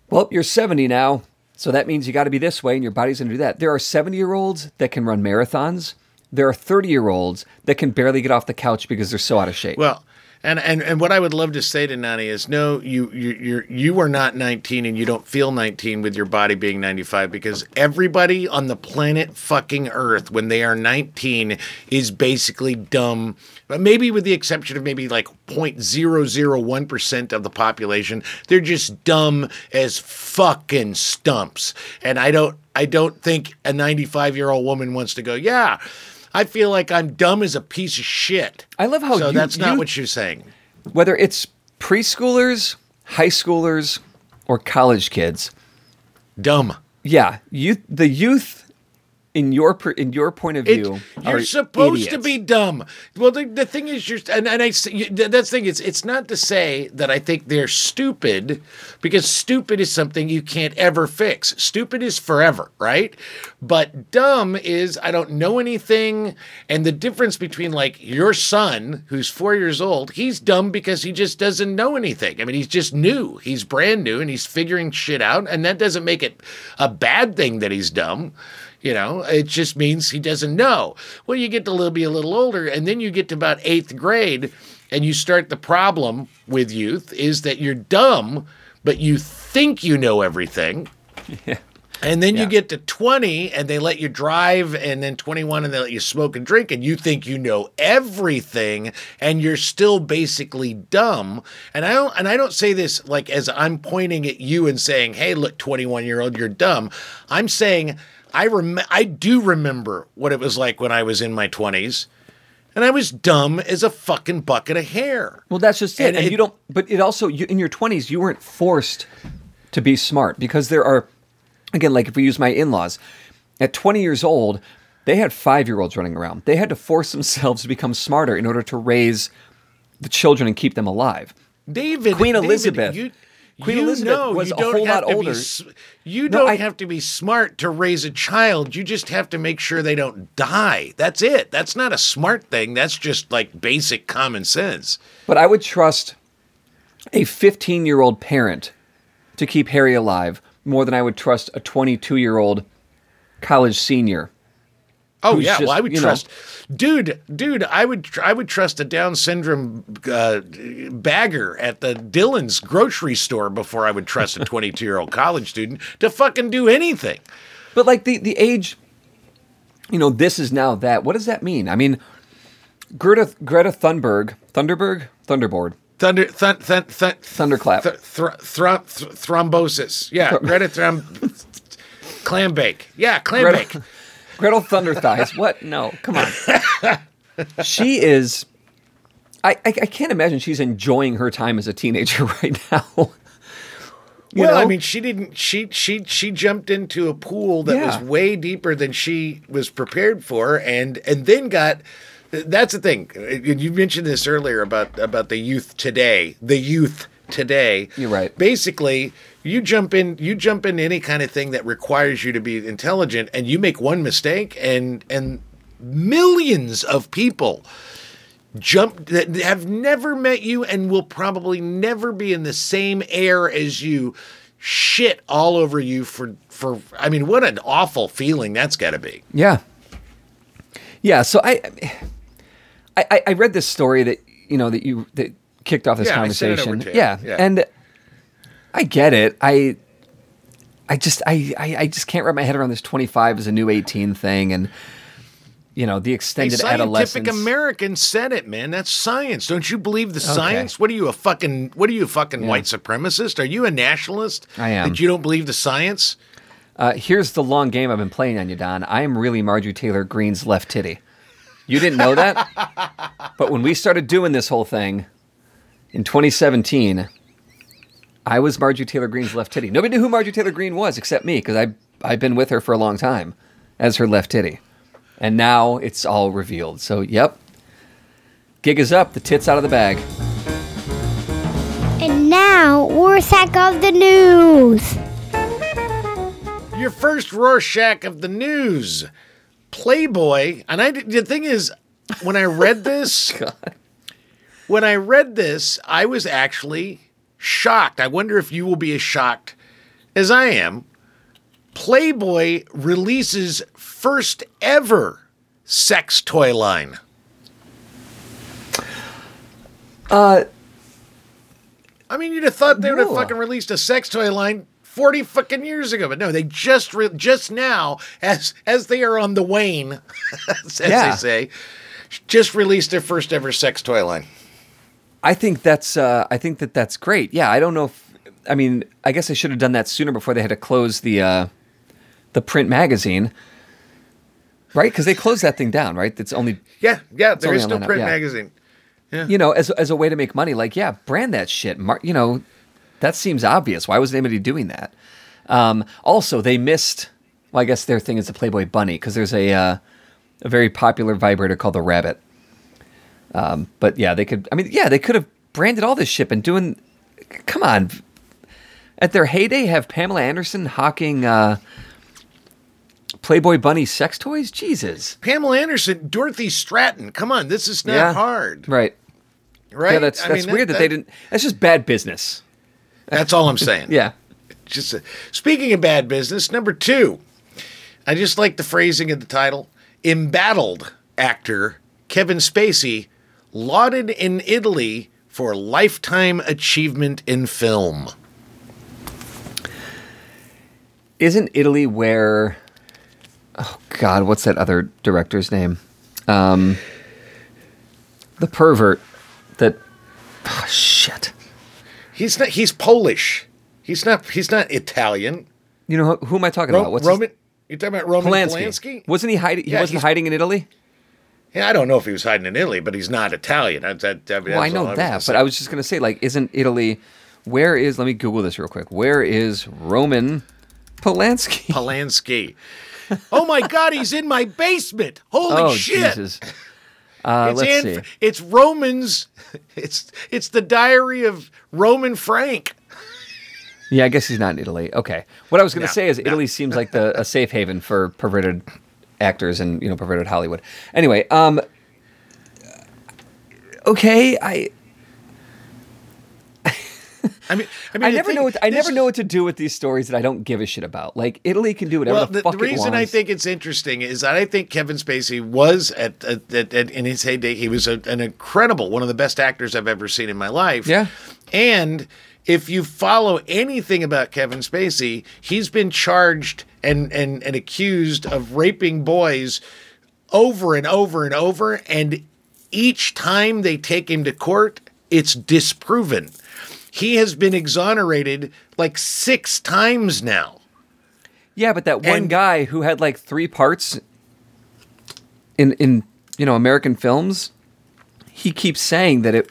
well, you're 70 now, so that means you got to be this way and your body's going to do that. There are 70 year olds that can run marathons. There are 30 year olds that can barely get off the couch because they're so out of shape. Well, and, and and what I would love to say to Nani is no, you you you're, you are not 19 and you don't feel 19 with your body being 95 because everybody on the planet fucking Earth when they are 19 is basically dumb. But maybe with the exception of maybe like 0.001 percent of the population, they're just dumb as fucking stumps. And I don't I don't think a 95 year old woman wants to go, yeah. I feel like I'm dumb as a piece of shit. I love how So you- that's not you- what you're saying. Whether it's preschoolers, high schoolers, or college kids, Dumb. yeah, youth, the youth in your in your point of It, view, you're are supposed to be dumb. Well, the, the thing is, you're and, and I you- that's the thing. It's it's not to say that I think they're stupid, because stupid is something you can't ever fix. Stupid is forever, right? But dumb is I don't know anything, and the difference between like your son, who's four years old, he's dumb because he just doesn't know anything. I mean, he's just new. He's brand new, and he's figuring shit out, and that doesn't make it a bad thing that he's dumb. You know, it just means he doesn't know. Well, you get to little, be a little older, and then you get to about eighth grade, and you start the problem with youth is that you're dumb, but you think you know everything. [laughs] Yeah. And then you get to 20 and they let you drive, and then 21 and they let you smoke and drink, and you think you know everything, and you're still basically dumb. And I don't and I don't say this like as I'm pointing at you and saying, Hey, look, 21 year old, you're dumb. I'm saying I rem- I do remember what it was like when I was in my 20s. And I was dumb as a fucking bucket of hair. Well, that's just it. And And, it- you don't. But it also, you, in your twenties, you weren't forced to be smart because there are, again, like if we use my in-laws, at twenty years old, they had five-year-olds running around. They had to force themselves to become smarter in order to raise the children and keep them alive. David, Queen David, Elizabeth. you, Queen you Elizabeth know was you a don't whole lot to be older. you No, don't I- have to be smart to raise a child. You just have to make sure they don't die. That's it. That's not a smart thing. That's just like basic common sense. But I would trust a 15 year old parent to keep Harry alive more than I would trust a 22 year old college senior. Oh yeah, just, well I would you know- trust, dude, dude. I would I would trust a Down syndrome uh, bagger at the Dillon's grocery store before I would trust a 22 year old [laughs] college student to fucking do anything. But like the the age, you know, this is now that. What does that mean? I mean, Greta Greta Thunberg, Thunderberg, Thunderboard, Thunder, thun, thun, thun, Thunderclap. th- thr- thro- th- thrombosis. Yeah, Greta Throm, [laughs] clam bake. Yeah, clam Greta- bake. Gretel Thunder Thighs. What? [laughs] No, come on. she is. I, I, I can't imagine she's enjoying her time as a teenager [laughs] right now. You well, I mean, she didn't. She she she jumped into a pool that was way deeper than she was prepared for, and and then got. That's the thing. You mentioned this earlier about about the youth today. The youth today. You're right. Basically, you jump in. You jump into any kind of thing that requires you to be intelligent, and you make one mistake, and and millions of people jump that have never met you and will probably never be in the same air as you shit all over you for for I mean what an awful feeling that's got to be. Yeah. Yeah. So I, I, I read this story that you know that you that kicked off this Yeah, I sent it over conversation. Yeah. Yeah. and I get it. I, I just I, I I just can't wrap my head around this twenty five is a new eighteen thing, and you know the A extended scientific adolescence. American said it, man. That's science. Don't you believe the science? What are you a fucking what are you a fucking white supremacist? Are you a nationalist? I am. That you don't believe the science? Uh, here's the long game I've been playing on you, Don. I am really Marjorie Taylor Greene's left titty. You didn't know that? [laughs] but when we started doing this whole thing in 2017, I was Marjorie Taylor Greene's left titty. Nobody knew who Marjorie Taylor Greene was except me because I I've been with her for a long time as her left titty. And now it's all revealed. So, yep. Gig is up, the tits out of the bag. And now, Rorschach of the News. Your first Rorschach of the news, Playboy, and I. The thing is, when I read [laughs] this, when I read this, I was actually shocked. I wonder if you will be as shocked as I am. Playboy releases first ever sex toy line. Uh, I mean, you'd have thought they would have fucking released a sex toy line forty fucking years ago, but no, they just re- just now, as as they are on the wane, [laughs] as Yeah. they say, just released their first ever sex toy line. I think that's uh, I think that that's great. Yeah, I don't know if I mean I guess I should have done that sooner before they had to close the uh, the print magazine, right? Because they closed that thing down, right? It's only Yeah, yeah, there only still print yeah. magazine. you know as as a way to make money. Like yeah, brand that shit. Mar- you know, that seems obvious. Why wasn't anybody doing that? Um, also, they missed. Well, I guess their thing is the Playboy Bunny because there's a uh, a very popular vibrator called the Rabbit. Um, but yeah, they could. I mean, yeah, they could have branded all this shit and doing. Come on, at their heyday, have Pamela Anderson hawking uh, Playboy Bunny sex toys. Jesus, Pamela Anderson, Dorothy Stratton. Come on, this is not Yeah. hard, right? right? Yeah, that's I that's mean, weird that, they didn't. That's just bad business. That's all I'm saying. [laughs] Yeah. just uh, speaking of bad business, number two, I just like the phrasing of the title. Embattled actor Kevin Spacey lauded in Italy for lifetime achievement in film. Isn't Italy where? Oh God, what's that other director's name? Um, the pervert that. Oh, shit. He's not. He's Polish. He's not. He's not Italian. You know who, who am I talking Ro- about? What's his- Roman. You're talking about Roman Polanski. Polanski? Wasn't he hiding? He Yeah, wasn't hiding in Italy. Yeah, I don't know if he was hiding in Italy, but he's not Italian. That, that, that, Well, I know that, but. I was just gonna say, like, isn't Italy? Where is? Let me Google this real quick. Where is Roman Polanski? [laughs] Polanski. oh my God, he's in my basement! Holy oh shit! Jesus! Uh, It's let's in, see. It's Romans. [laughs] It's it's the diary of Roman Frank. Yeah, I guess he's not in Italy. Okay. What I was going to No, say is no. Italy seems like the a safe haven for perverted actors and you know perverted Hollywood. Anyway, um, okay, I I mean, I mean, I never thing- know what I never know what to do with these stories that I don't give a shit about. Like Italy can do whatever Well, the, the, the reason I think it's interesting is that I think Kevin Spacey was at, at, at, at in his heyday. He was a, an incredible, one of the best actors I've ever seen in my life. Yeah. and if you follow anything about Kevin Spacey, he's been charged and and and accused of raping boys over and over and over, and each time they take him to court, it's disproven. He has been exonerated like six times now. yeah, but that one and- guy who had like three parts in in you know American films, he keeps saying that it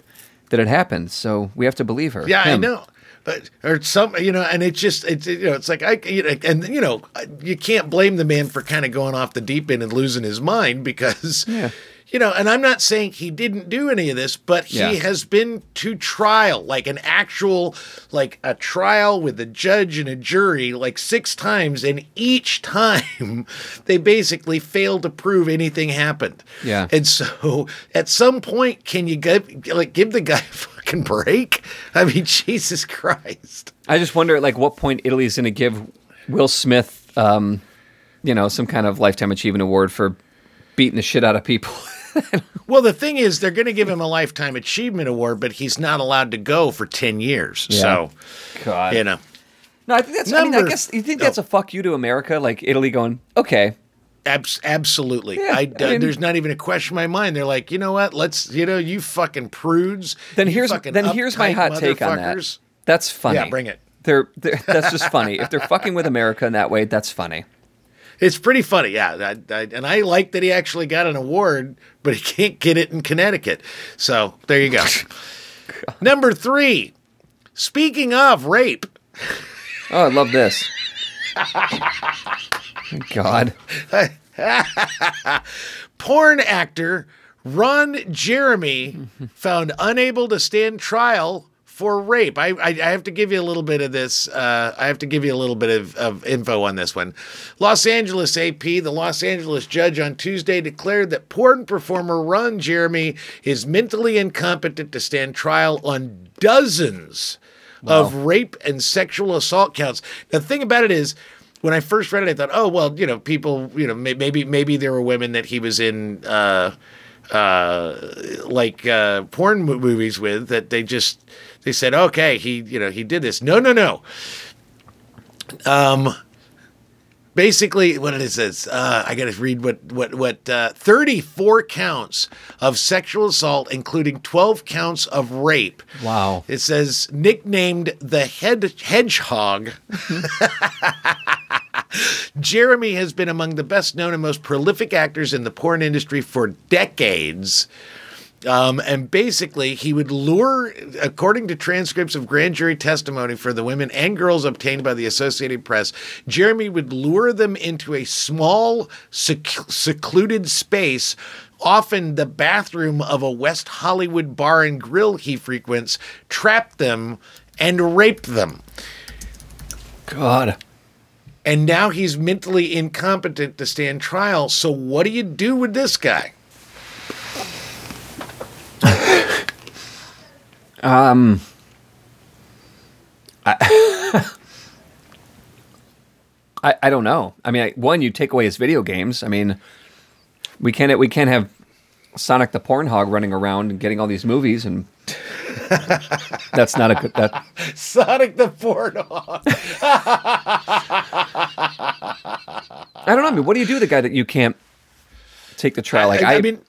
that it happened. So we have to believe her. Yeah, I know. But, or some, you know, and it's just, it's, you know, it's like, I, you know, and, you know, you can't blame the man for kind of going off the deep end and losing his mind because, Yeah. You know, and I'm not saying he didn't do any of this, but he Yeah. has been to trial, like an actual, like a trial with a judge and a jury, like six times. And each [laughs] time they basically failed to prove anything happened. Yeah. And so at some point, can you give, like, give the guy [laughs] a fucking break? I mean, [laughs] Jesus Christ. I just wonder, like, what point Italy's going to give Will Smith, um, you know, some kind of lifetime achievement award for beating the shit out of people. [laughs] Well, the thing is, they're going to give him a lifetime achievement award, but he's not allowed to go for 10 years. Yeah. So, God. you know, No, I think that's. I mean, I guess you think Oh. that's a fuck you to America, like Italy going, okay, abs- absolutely. Yeah, I, I uh, mean- there's not even a question in my mind. They're like, you know what? Let's, you know, you fucking prudes. then here's then here's my hot take on that. That's funny. Yeah, bring it. They're, they're that's just funny. If they're fucking with America in that way, that's funny. It's pretty funny, yeah. I, I, and I like that he actually got an award, but he can't get it in Connecticut. So there you go. [laughs] Number three. Speaking of rape, Oh, I love this. God. [laughs] porn actor Ron Jeremy found unable to stand trial for rape. I, I, I have to give you a little bit of this. Uh, I have to give you a little bit of, of info on this one. Los Angeles AP, the Los Angeles judge on Tuesday declared that porn performer Ron Jeremy is mentally incompetent to stand trial on dozens of rape and sexual assault counts. The thing about it is, when I first read it, I thought, oh well, you know, people, you know, maybe maybe there were women that he was in, uh, uh, like uh, porn movies with that they just they said, okay, he, you know, he did this. No, no, no. Um, basically, what it is, uh, I got to read what what what uh, thirty four counts of sexual assault, including twelve counts of rape. Wow. It says nicknamed the head hedgehog. [laughs] Jeremy has been among the best known and most prolific actors in the porn industry for decades. Um, and basically, he would lure, according to transcripts of grand jury testimony for the women and girls obtained by the Associated Press, Jeremy would lure them into a small, sec- secluded space, often the bathroom of a West Hollywood bar and grill he frequents, trap them, and rape them. God. And now he's mentally incompetent to stand trial. So, what do you do with this guy? Um, [laughs] I, I don't know. I mean, I, one, you take away his video games. I mean, we can't we can't have Sonic the Porn Hog running around and getting all these movies, and [laughs] that's not a good. That Sonic the Porn Hog. I don't know. I mean, what do you do with the guy that you can't take the trial? Like I, I, I mean,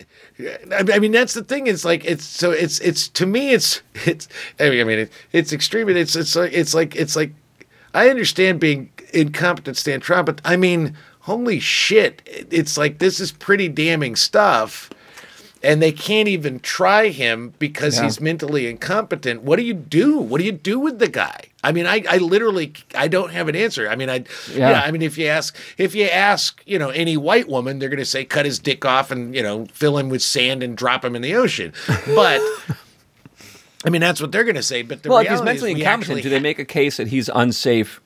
I mean that's the thing. It's like it's so it's it's to me it's it's I mean I mean it, it's extreme. and It's it's like it's like it's like I understand being incompetent stand trial, but I mean holy shit! It's like this is pretty damning stuff. And they can't even try him because Yeah. he's mentally incompetent. What do you do? What do you do with the guy? I mean, I, I literally I don't have an answer. I mean, I yeah. Yeah. I mean, if you ask if you ask you know any white woman, they're going to say cut his dick off and you know fill him with sand and drop him in the ocean. But I mean, that's what they're going to say. But the well, if he's mentally we incompetent, do they make a case that he's unsafe?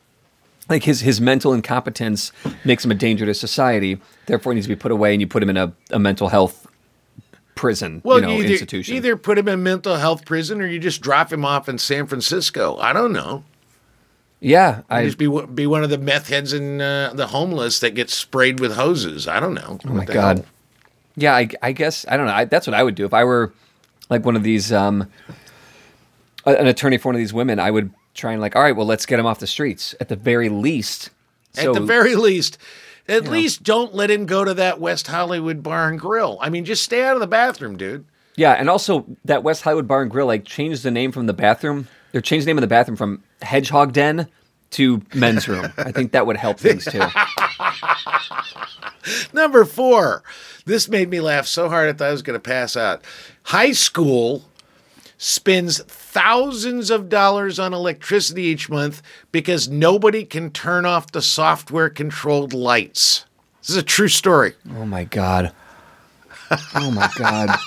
Like his his mental incompetence makes him a danger to society. Therefore, he needs to be put away, and you put him in a, a mental health prison, well, you know, either, institution. either put him in mental health prison or you just drop him off in San Francisco. I don't know. yeah, I, just be be one of the meth heads and uh, the homeless that gets sprayed with hoses. I don't know. Oh my god. Yeah, I, I guess I don't know. I, that's what I would do if I were like one of these, um, an attorney for one of these women. I would try and like, all right, well, let's get him off the streets at the very least. At the very least, at least don't let him go to that West Hollywood bar and grill. I mean, just stay out of the bathroom, dude. yeah, and also that West Hollywood Bar and Grill like changed the name from the bathroom. They changed the name of the bathroom from Hedgehog Den to Men's Room. I think that would help things too. [laughs] Number four. This made me laugh so hard I thought I was going to pass out. High school spends thousands of dollars on electricity each month because nobody can turn off the software controlled lights. This is a true story. Oh my god. Oh my god.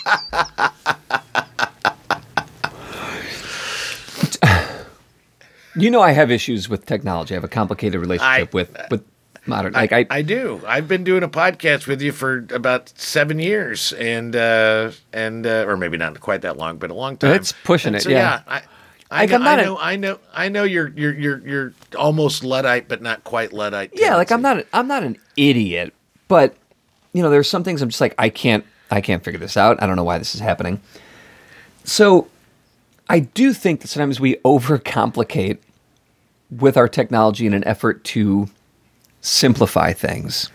[laughs] you know I have issues with technology. I have a complicated relationship I- with with modern like I, I do. I've been doing a podcast with you for about seven years, and uh, and uh, or maybe not quite that long, but a long time. It's pushing And it, so, yeah. I, I, Like, know, I a- know, I know, I know. You're you're you're you're almost luddite, but not quite luddite. Yeah, like I'm not I'm not an idiot, but you know, there's some things I'm just like I can't I can't figure this out. I don't know why this is happening. So I do think that sometimes we overcomplicate with our technology in an effort to simplify things.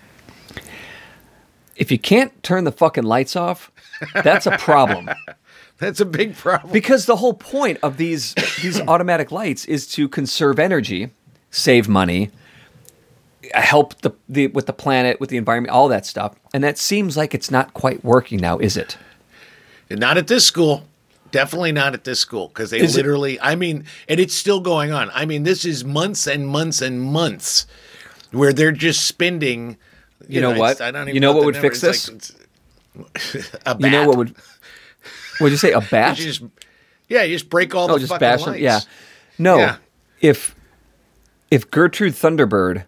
If you can't turn the fucking lights off, that's a problem. [laughs] That's a big problem. Because the whole point of these these [coughs] automatic lights is to conserve energy, save money, help the, the with the planet, with the environment, all that stuff. And that seems like it's not quite working now, is it? Not at this school. Definitely not at this school because they Is it- literally. I mean, and it's still going on. I mean, this is months and months and months where they're just spending. You know what? it's- I don't even You know what would number. fix It's like- [laughs] You know what would would you say a [laughs] bat? You just, yeah, you just break all oh, the just fucking bash them. lights. Yeah. No. Yeah. If if Gertrude Thunderbird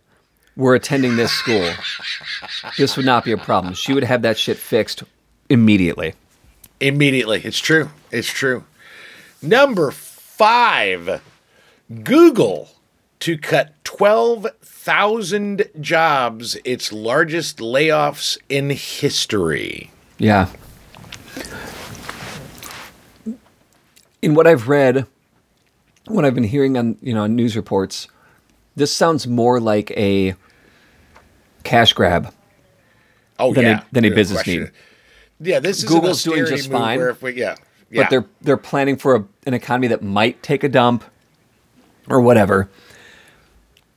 were attending this school, this would not be a problem. She would have that shit fixed immediately. Immediately. It's true. It's true. Number five, Google to cut 12,000 jobs, its largest layoffs in history. Yeah. In what I've read, what I've been hearing on you know news reports, this sounds more like a cash grab. Oh, Than a- yeah. than a No business question. need. Yeah, this is Google's doing just fine. We, yeah. yeah. But they're they're planning for a, an economy that might take a dump or whatever.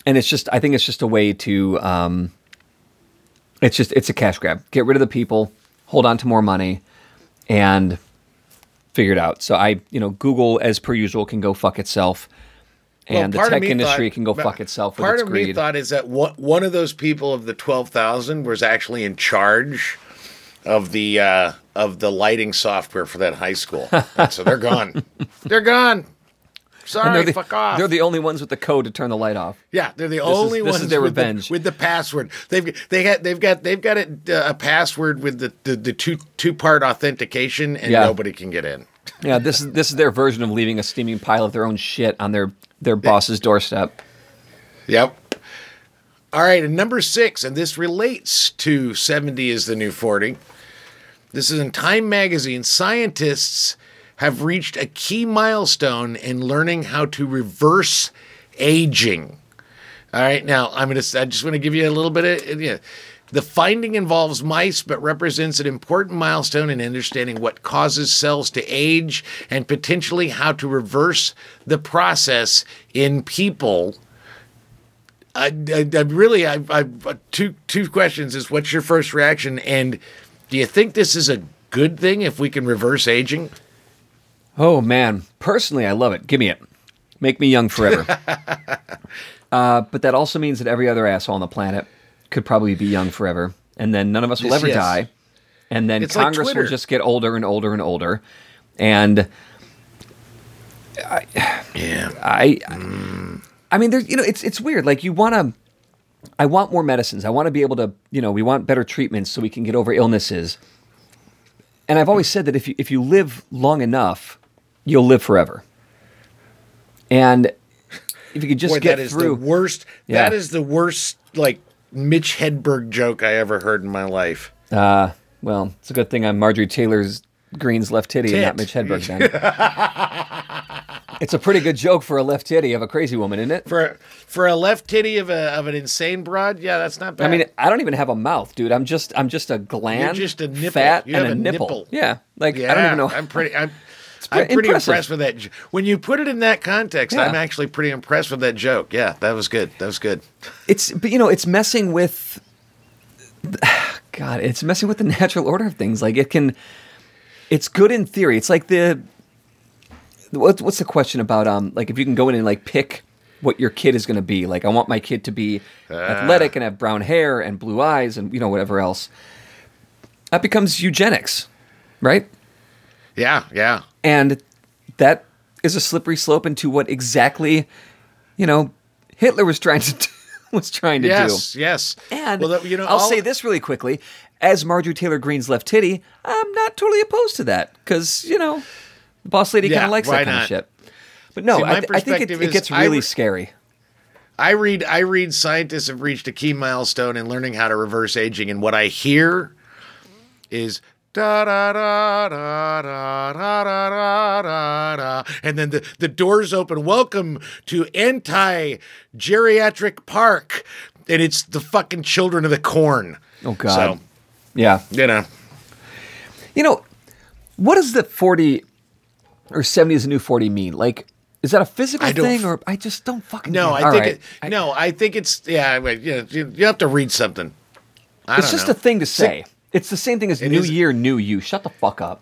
And it's just I think it's just a way to um it's just it's a cash grab. Get rid of the people, hold on to more money and figure it out. So I, you know, Google as per usual can go fuck itself. Well, And the tech industry thought- can go fuck itself with Part its of me thought is that one, one of those people of the 12,000 was actually in charge of the uh, of the lighting software for that high school. And so they're gone. [laughs] they're gone. Sorry, the, fuck off. they're the only ones with the code to turn the light off. yeah, they're the is- only this is ones their with, the, revenge. with the password. They've they got they've got they've got uh, a password with the, the, the two two part authentication, and Yeah. nobody can get in. Yeah, this is this is their version of leaving a steaming pile of their own shit on their their boss's doorstep. Yep. All right, and number six, and this relates to 70 is the new 40. This is in Time Magazine. Scientists have reached a key milestone in learning how to reverse aging. All right, now I'm gonna. I just want to give you a little bit of. Yeah. The finding involves mice, but represents an important milestone in understanding what causes cells to age and potentially how to reverse the process in people. I, I, I really, I, I, two two questions is what's your first reaction, and do you think this is a good thing if we can reverse aging? Oh man, personally, I love it. Give me it. Make me young forever. [laughs] uh, but that also means that every other asshole on the planet could probably be young forever, and then none of us will Yes, ever yes. die, and then It's like Congress will just get older and older and older, and Yeah. I, I mean, there's you know, it's it's weird. Like you want to, I want more medicines. I want to be able to, you know, we want better treatments so we can get over illnesses. And I've always said that if you if you live long enough, you'll live forever. And if you could just Boy, get that is through, the worst. Yeah. That is the worst, like Mitch Hedberg joke I ever heard in my life. uh, well, it's a good thing I'm Marjorie Taylor's Green's left titty and not Mitch Hedberg. Then [laughs] it's a pretty good joke for a left titty of a crazy woman, isn't it? For for a left titty of a of an insane broad, yeah, that's not bad. I mean, I don't even have a mouth, dude. I'm just I'm just a gland, You're just a nipple. fat, You and have a a nipple. nipple. Yeah, like yeah, I don't even know. I'm pretty. I'm. I'm pretty impressive. impressed with that. When you put it in that context, Yeah. I'm actually pretty impressed with that joke. Yeah, that was good. That was good. It's but you know it's messing with. [sighs] God, it's messing with the [laughs] natural order of things. Like it can, it's good in theory. It's like the what's what's the question about um like if you can go in and like pick what your kid is going to be. Like I want my kid to be athletic and have brown hair and blue eyes and you know whatever else. That becomes eugenics, right? Yeah, yeah. And that is a slippery slope into what exactly, you know, Hitler was trying to [laughs] do, was trying to Yes, do. yes. yes. And well, that, you know, I'll all- say this really quickly: as Marjorie Taylor Greene's left titty, I'm not totally opposed to that because you know, the boss lady kind of likes that kind of shit. But no, See, I, th- I think it, it gets really re- scary. I read I read scientists have reached a key milestone in learning how to reverse aging, and what I hear is da da da da da da da da da da, and then the the doors open. Welcome to anti geriatric park, and it's the fucking children of the corn. Oh God, So yeah. you know, You know, what does the 40 or 70 is a new 40 mean? Like, is that a physical thing or I just don't fucking no, get I All think right. it, I- no, I think it's yeah. wait, You, know, you, you have to read something. I it's just know. a thing to say. It's the same thing as It New is- Year, New You. Shut the fuck up.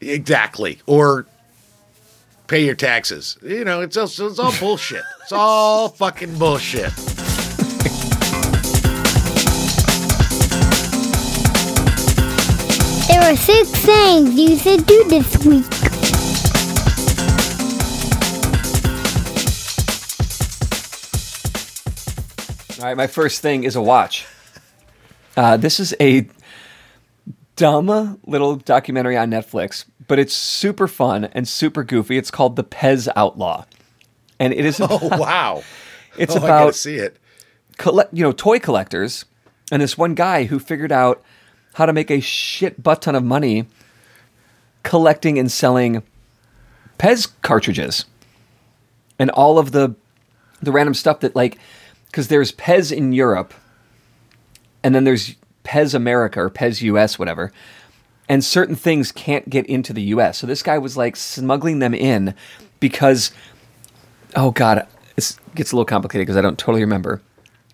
Exactly. Or pay your taxes. You know, it's all, it's all bullshit. [laughs] It's all fucking bullshit. There are six things you should do this week. All right, my first thing is a watch. Uh, this is a dumb little documentary on Netflix, but it's super fun and super goofy. It's called The Pez Outlaw, and it is [laughs] Oh wow. [laughs] it's oh, about see it. collect, you know, toy collectors, and this one guy who figured out how to make a shit butt ton of money collecting and selling Pez cartridges, and all of the the random stuff that like because there's Pez in Europe, and then there's Pez America or Pez US, whatever. And certain things can't get into the US. So this guy was like smuggling them in because oh god, it gets a little complicated because I don't totally remember.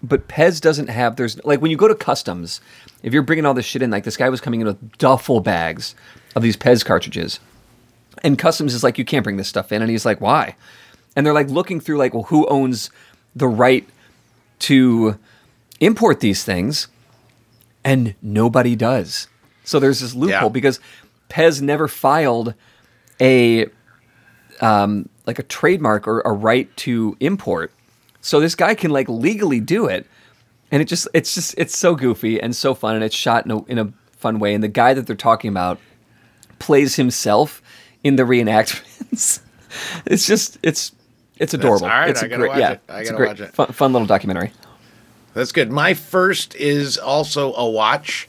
But Pez doesn't have there's like when you go to customs, if you're bringing all this shit in, like this guy was coming in with duffel bags of these Pez cartridges, and customs is like you can't bring this stuff in, and he's like why? And they're like looking through like well who owns the right to import these things, and nobody does. So there's this loophole Yeah. because Pez never filed a um, like a trademark or a right to import. So this guy can like legally do it, and it just it's just it's so goofy and so fun, and it's shot in a in a fun way. And the guy that they're talking about plays himself in the reenactments. [laughs] it's just it's it's adorable. all right, It's I a gotta great, watch yeah, it. I it's a great, watch it. Fun, fun little documentary. That's good. My first is also a watch.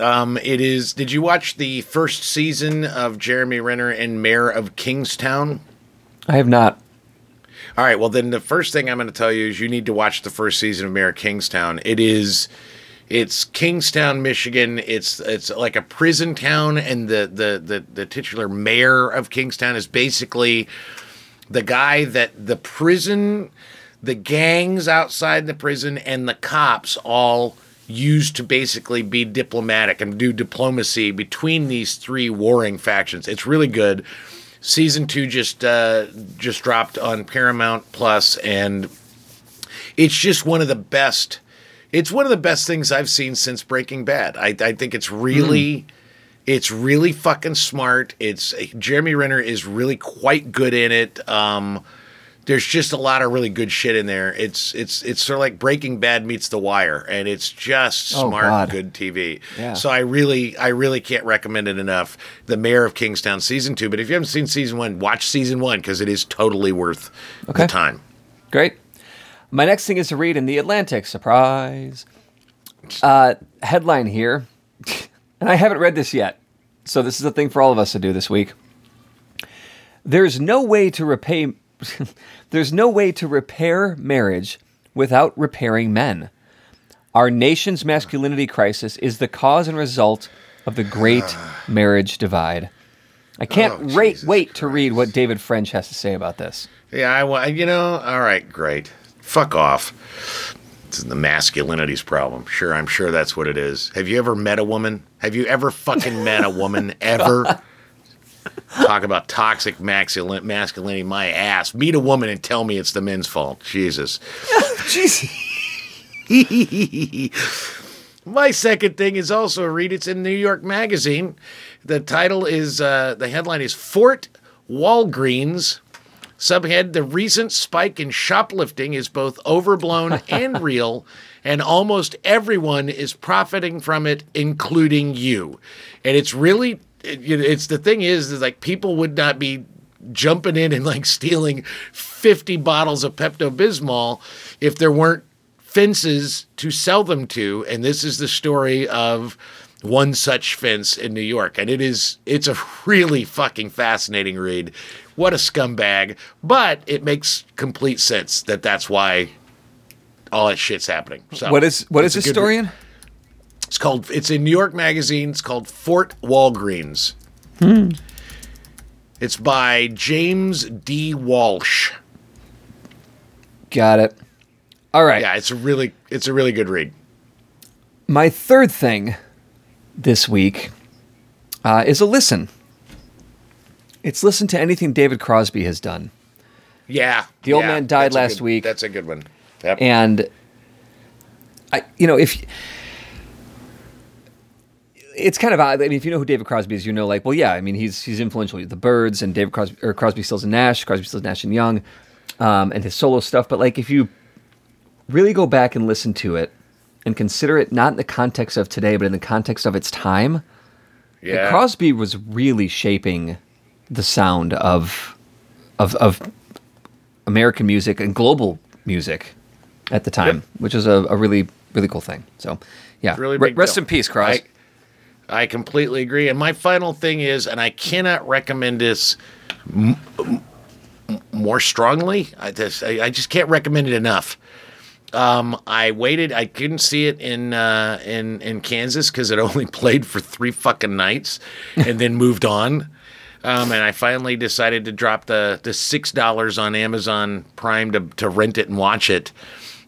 Um, it is. Did you watch the first season of Jeremy Renner and Mayor of Kingstown? I have not. All right. Well, then the first thing I'm going to tell you is you need to watch the first season of Mayor of Kingstown. It is. It's Kingstown, Michigan. It's it's like a prison town, and the the the, the titular mayor of Kingstown is basically the guy that the prison, the gangs outside the prison, and the cops all used to basically be diplomatic and do diplomacy between these three warring factions. It's really good. Season two just uh, just dropped on Paramount Plus, and it's just one of the best. It's one of the best things I've seen since Breaking Bad. I, I think it's really, it's really fucking smart. It's Jeremy Renner is really quite good in it. Um, there's just a lot of really good shit in there. It's it's it's sort of like Breaking Bad meets The Wire, and it's just Oh, smart, God. good TV. Yeah. So I really I really can't recommend it enough. The Mayor of Kingstown season two, but if you haven't seen season one, watch season one because it is totally worth Okay. the time. Great. My next thing is to read in the Atlantic. Surprise. Uh, headline here, [laughs] and I haven't read this yet, so this is a thing for all of us to do this week. There's no way to repay. [laughs] there's no way to repair marriage without repairing men. Our nation's masculinity crisis is the cause and result of the great [sighs] marriage divide. I can't Oh, wait, Jesus wait to read what David French has to say about this. Yeah, I you know, all right, great. Fuck off. It's the masculinity's problem. Sure, I'm sure that's what it is. Have you ever met a woman? Have you ever fucking met a woman [laughs] ever? Talk about toxic masculinity, my ass. Meet a woman and tell me it's the men's fault. Jesus. [laughs] Jeez. [laughs] My second thing is also a read. It's in New York Magazine. The title is uh, the headline is Fort Walgreens. Subhead: The recent spike in shoplifting is both overblown [laughs] and real, and almost everyone is profiting from it, including you. And it's really, it, you know, it's the thing is, is like people would not be jumping in and like stealing 50 bottles of Pepto Bismol if there weren't fences to sell them to and this is the story of one such fence in New York and it is it's a really fucking fascinating read. What a scumbag. But it makes complete sense that that's why all that shit's happening. So What is what is a good story re- in? It's called it's in New York Magazine it's called Fort Walgreens it's by James D Walsh Got it. All right. yeah it's a really it's a really good read My third thing this week uh, is a listen. It's listen to anything David Crosby has done. Yeah. The old yeah, man died last good- week. That's a good one. Yep. And I, you know, if it's kind of odd. I mean, if you know who David Crosby is, you know, like, well, yeah, I mean, he's he's influential. The Byrds and David Crosby or Crosby, Stills and Nash, Crosby, Stills, Nash and Young, um, and his solo stuff. But like, if you really go back and listen to it and consider it not in the context of today, but in the context of its time, yeah. Crosby was really shaping the sound of of of American music and global music at the time, Yep. which is a, a really really cool thing. So, yeah, really Re- rest deal. in peace, Cross. I, completely agree. And my final thing is, and I cannot recommend this m- m- more strongly. I just, I, I just can't recommend it enough. Um, I waited. I couldn't see it in uh, in in Kansas because it only [laughs] played for three fucking nights, and then moved on. Um, and I finally decided to drop the the six dollars on Amazon Prime to to rent it and watch it.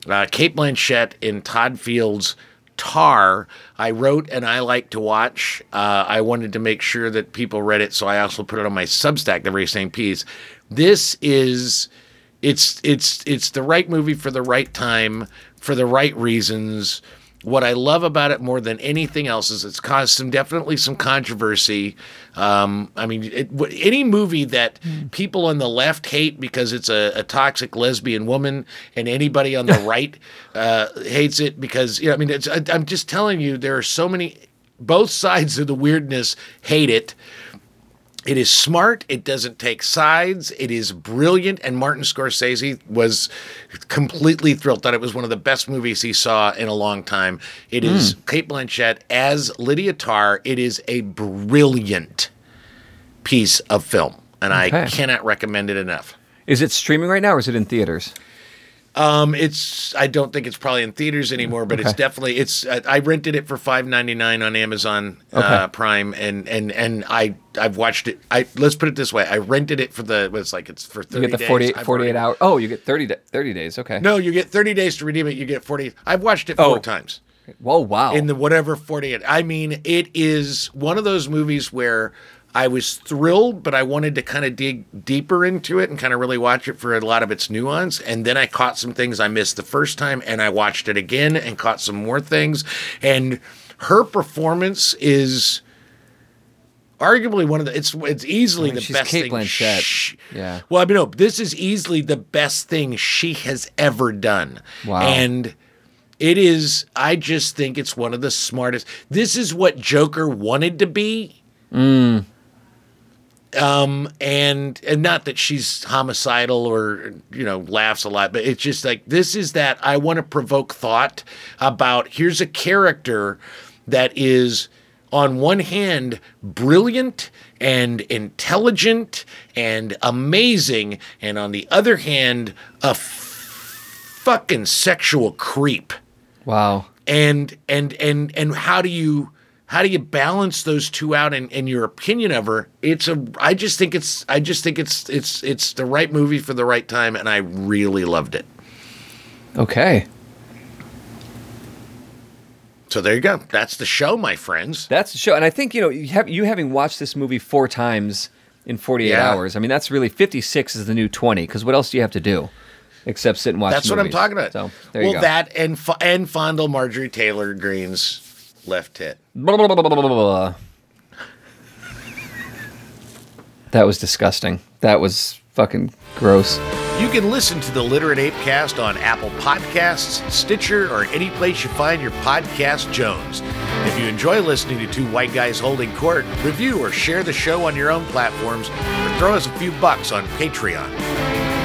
Uh, Cate Blanchett in Todd Field's Tár. I wrote and I like to watch. Uh, I wanted to make sure that people read it, so I also put it on my Substack, the very same piece. This is it's it's it's the right movie for the right time for the right reasons. What I love about it more than anything else is it's caused some definitely some controversy. Um, I mean, it, any movie that people on the left hate because it's a, a toxic lesbian woman, and anybody on the [laughs] right uh, hates it because you know. I mean, it's, I, I'm just telling you, there are so many. Both sides of the weirdness hate it. It is smart. It doesn't take sides. It is brilliant. And Martin Scorsese was completely thrilled. Thought it was one of the best movies he saw in a long time. It hmm. is Cate Blanchett as Lydia Tár. It is a brilliant piece of film, and I cannot recommend it enough. is it streaming right now, or is it in theaters? Um, it's I don't think it's probably in theaters anymore, but it's definitely it's. I I rented it for five ninety nine on Amazon uh, Prime, and and and I I've watched it. I let's put it this way: I rented it for the it's like it's for thirty. You get the days. 48, I've 48 already- hour. Oh, you get 30, da- 30 days. Okay. No, you get thirty days to redeem it. You get forty. I've watched it four Oh. times Whoa, wow. in the whatever 48 i mean it is one of those movies where i was thrilled but i wanted to kind of dig deeper into it and kind of really watch it for a lot of its nuance and then i caught some things i missed the first time and i watched it again and caught some more things and her performance is arguably one of the it's it's easily I mean, the best Cate thing Blanchett. sh- Yeah. well i mean no this is easily the best thing she has ever done Wow. and it is. I just think it's one of the smartest. This is what Joker wanted to be. Mm. Um, and and not that she's homicidal or you know laughs a lot, but it's just like this is that I want to provoke thought about. Here's a character that is on one hand brilliant and intelligent and amazing, and on the other hand a f- fucking sexual creep wow. and and and and how do you how do you balance those two out in, in your opinion of her it's a i just think it's i just think it's it's it's the right movie for the right time and i really loved it Okay. So there you go. That's the show, my friends. That's the show. And I think, you know, you, have, you having watched this movie four times in 48 Yeah. hours, I mean, that's really 56 is the new 20, because what else do you have to do except sit and watch That's what I'm talking about. So there well, you go. that and f- and fondle Marjorie Taylor Greene's left tit. Blah, blah, blah, blah, blah, blah, blah. That was disgusting. That was fucking gross. You can listen to the Literate ApeCast on Apple Podcasts, Stitcher, or any place you find your podcast Jones. If you enjoy listening to two white guys holding court, review or share the show on your own platforms, or throw us a few bucks on Patreon.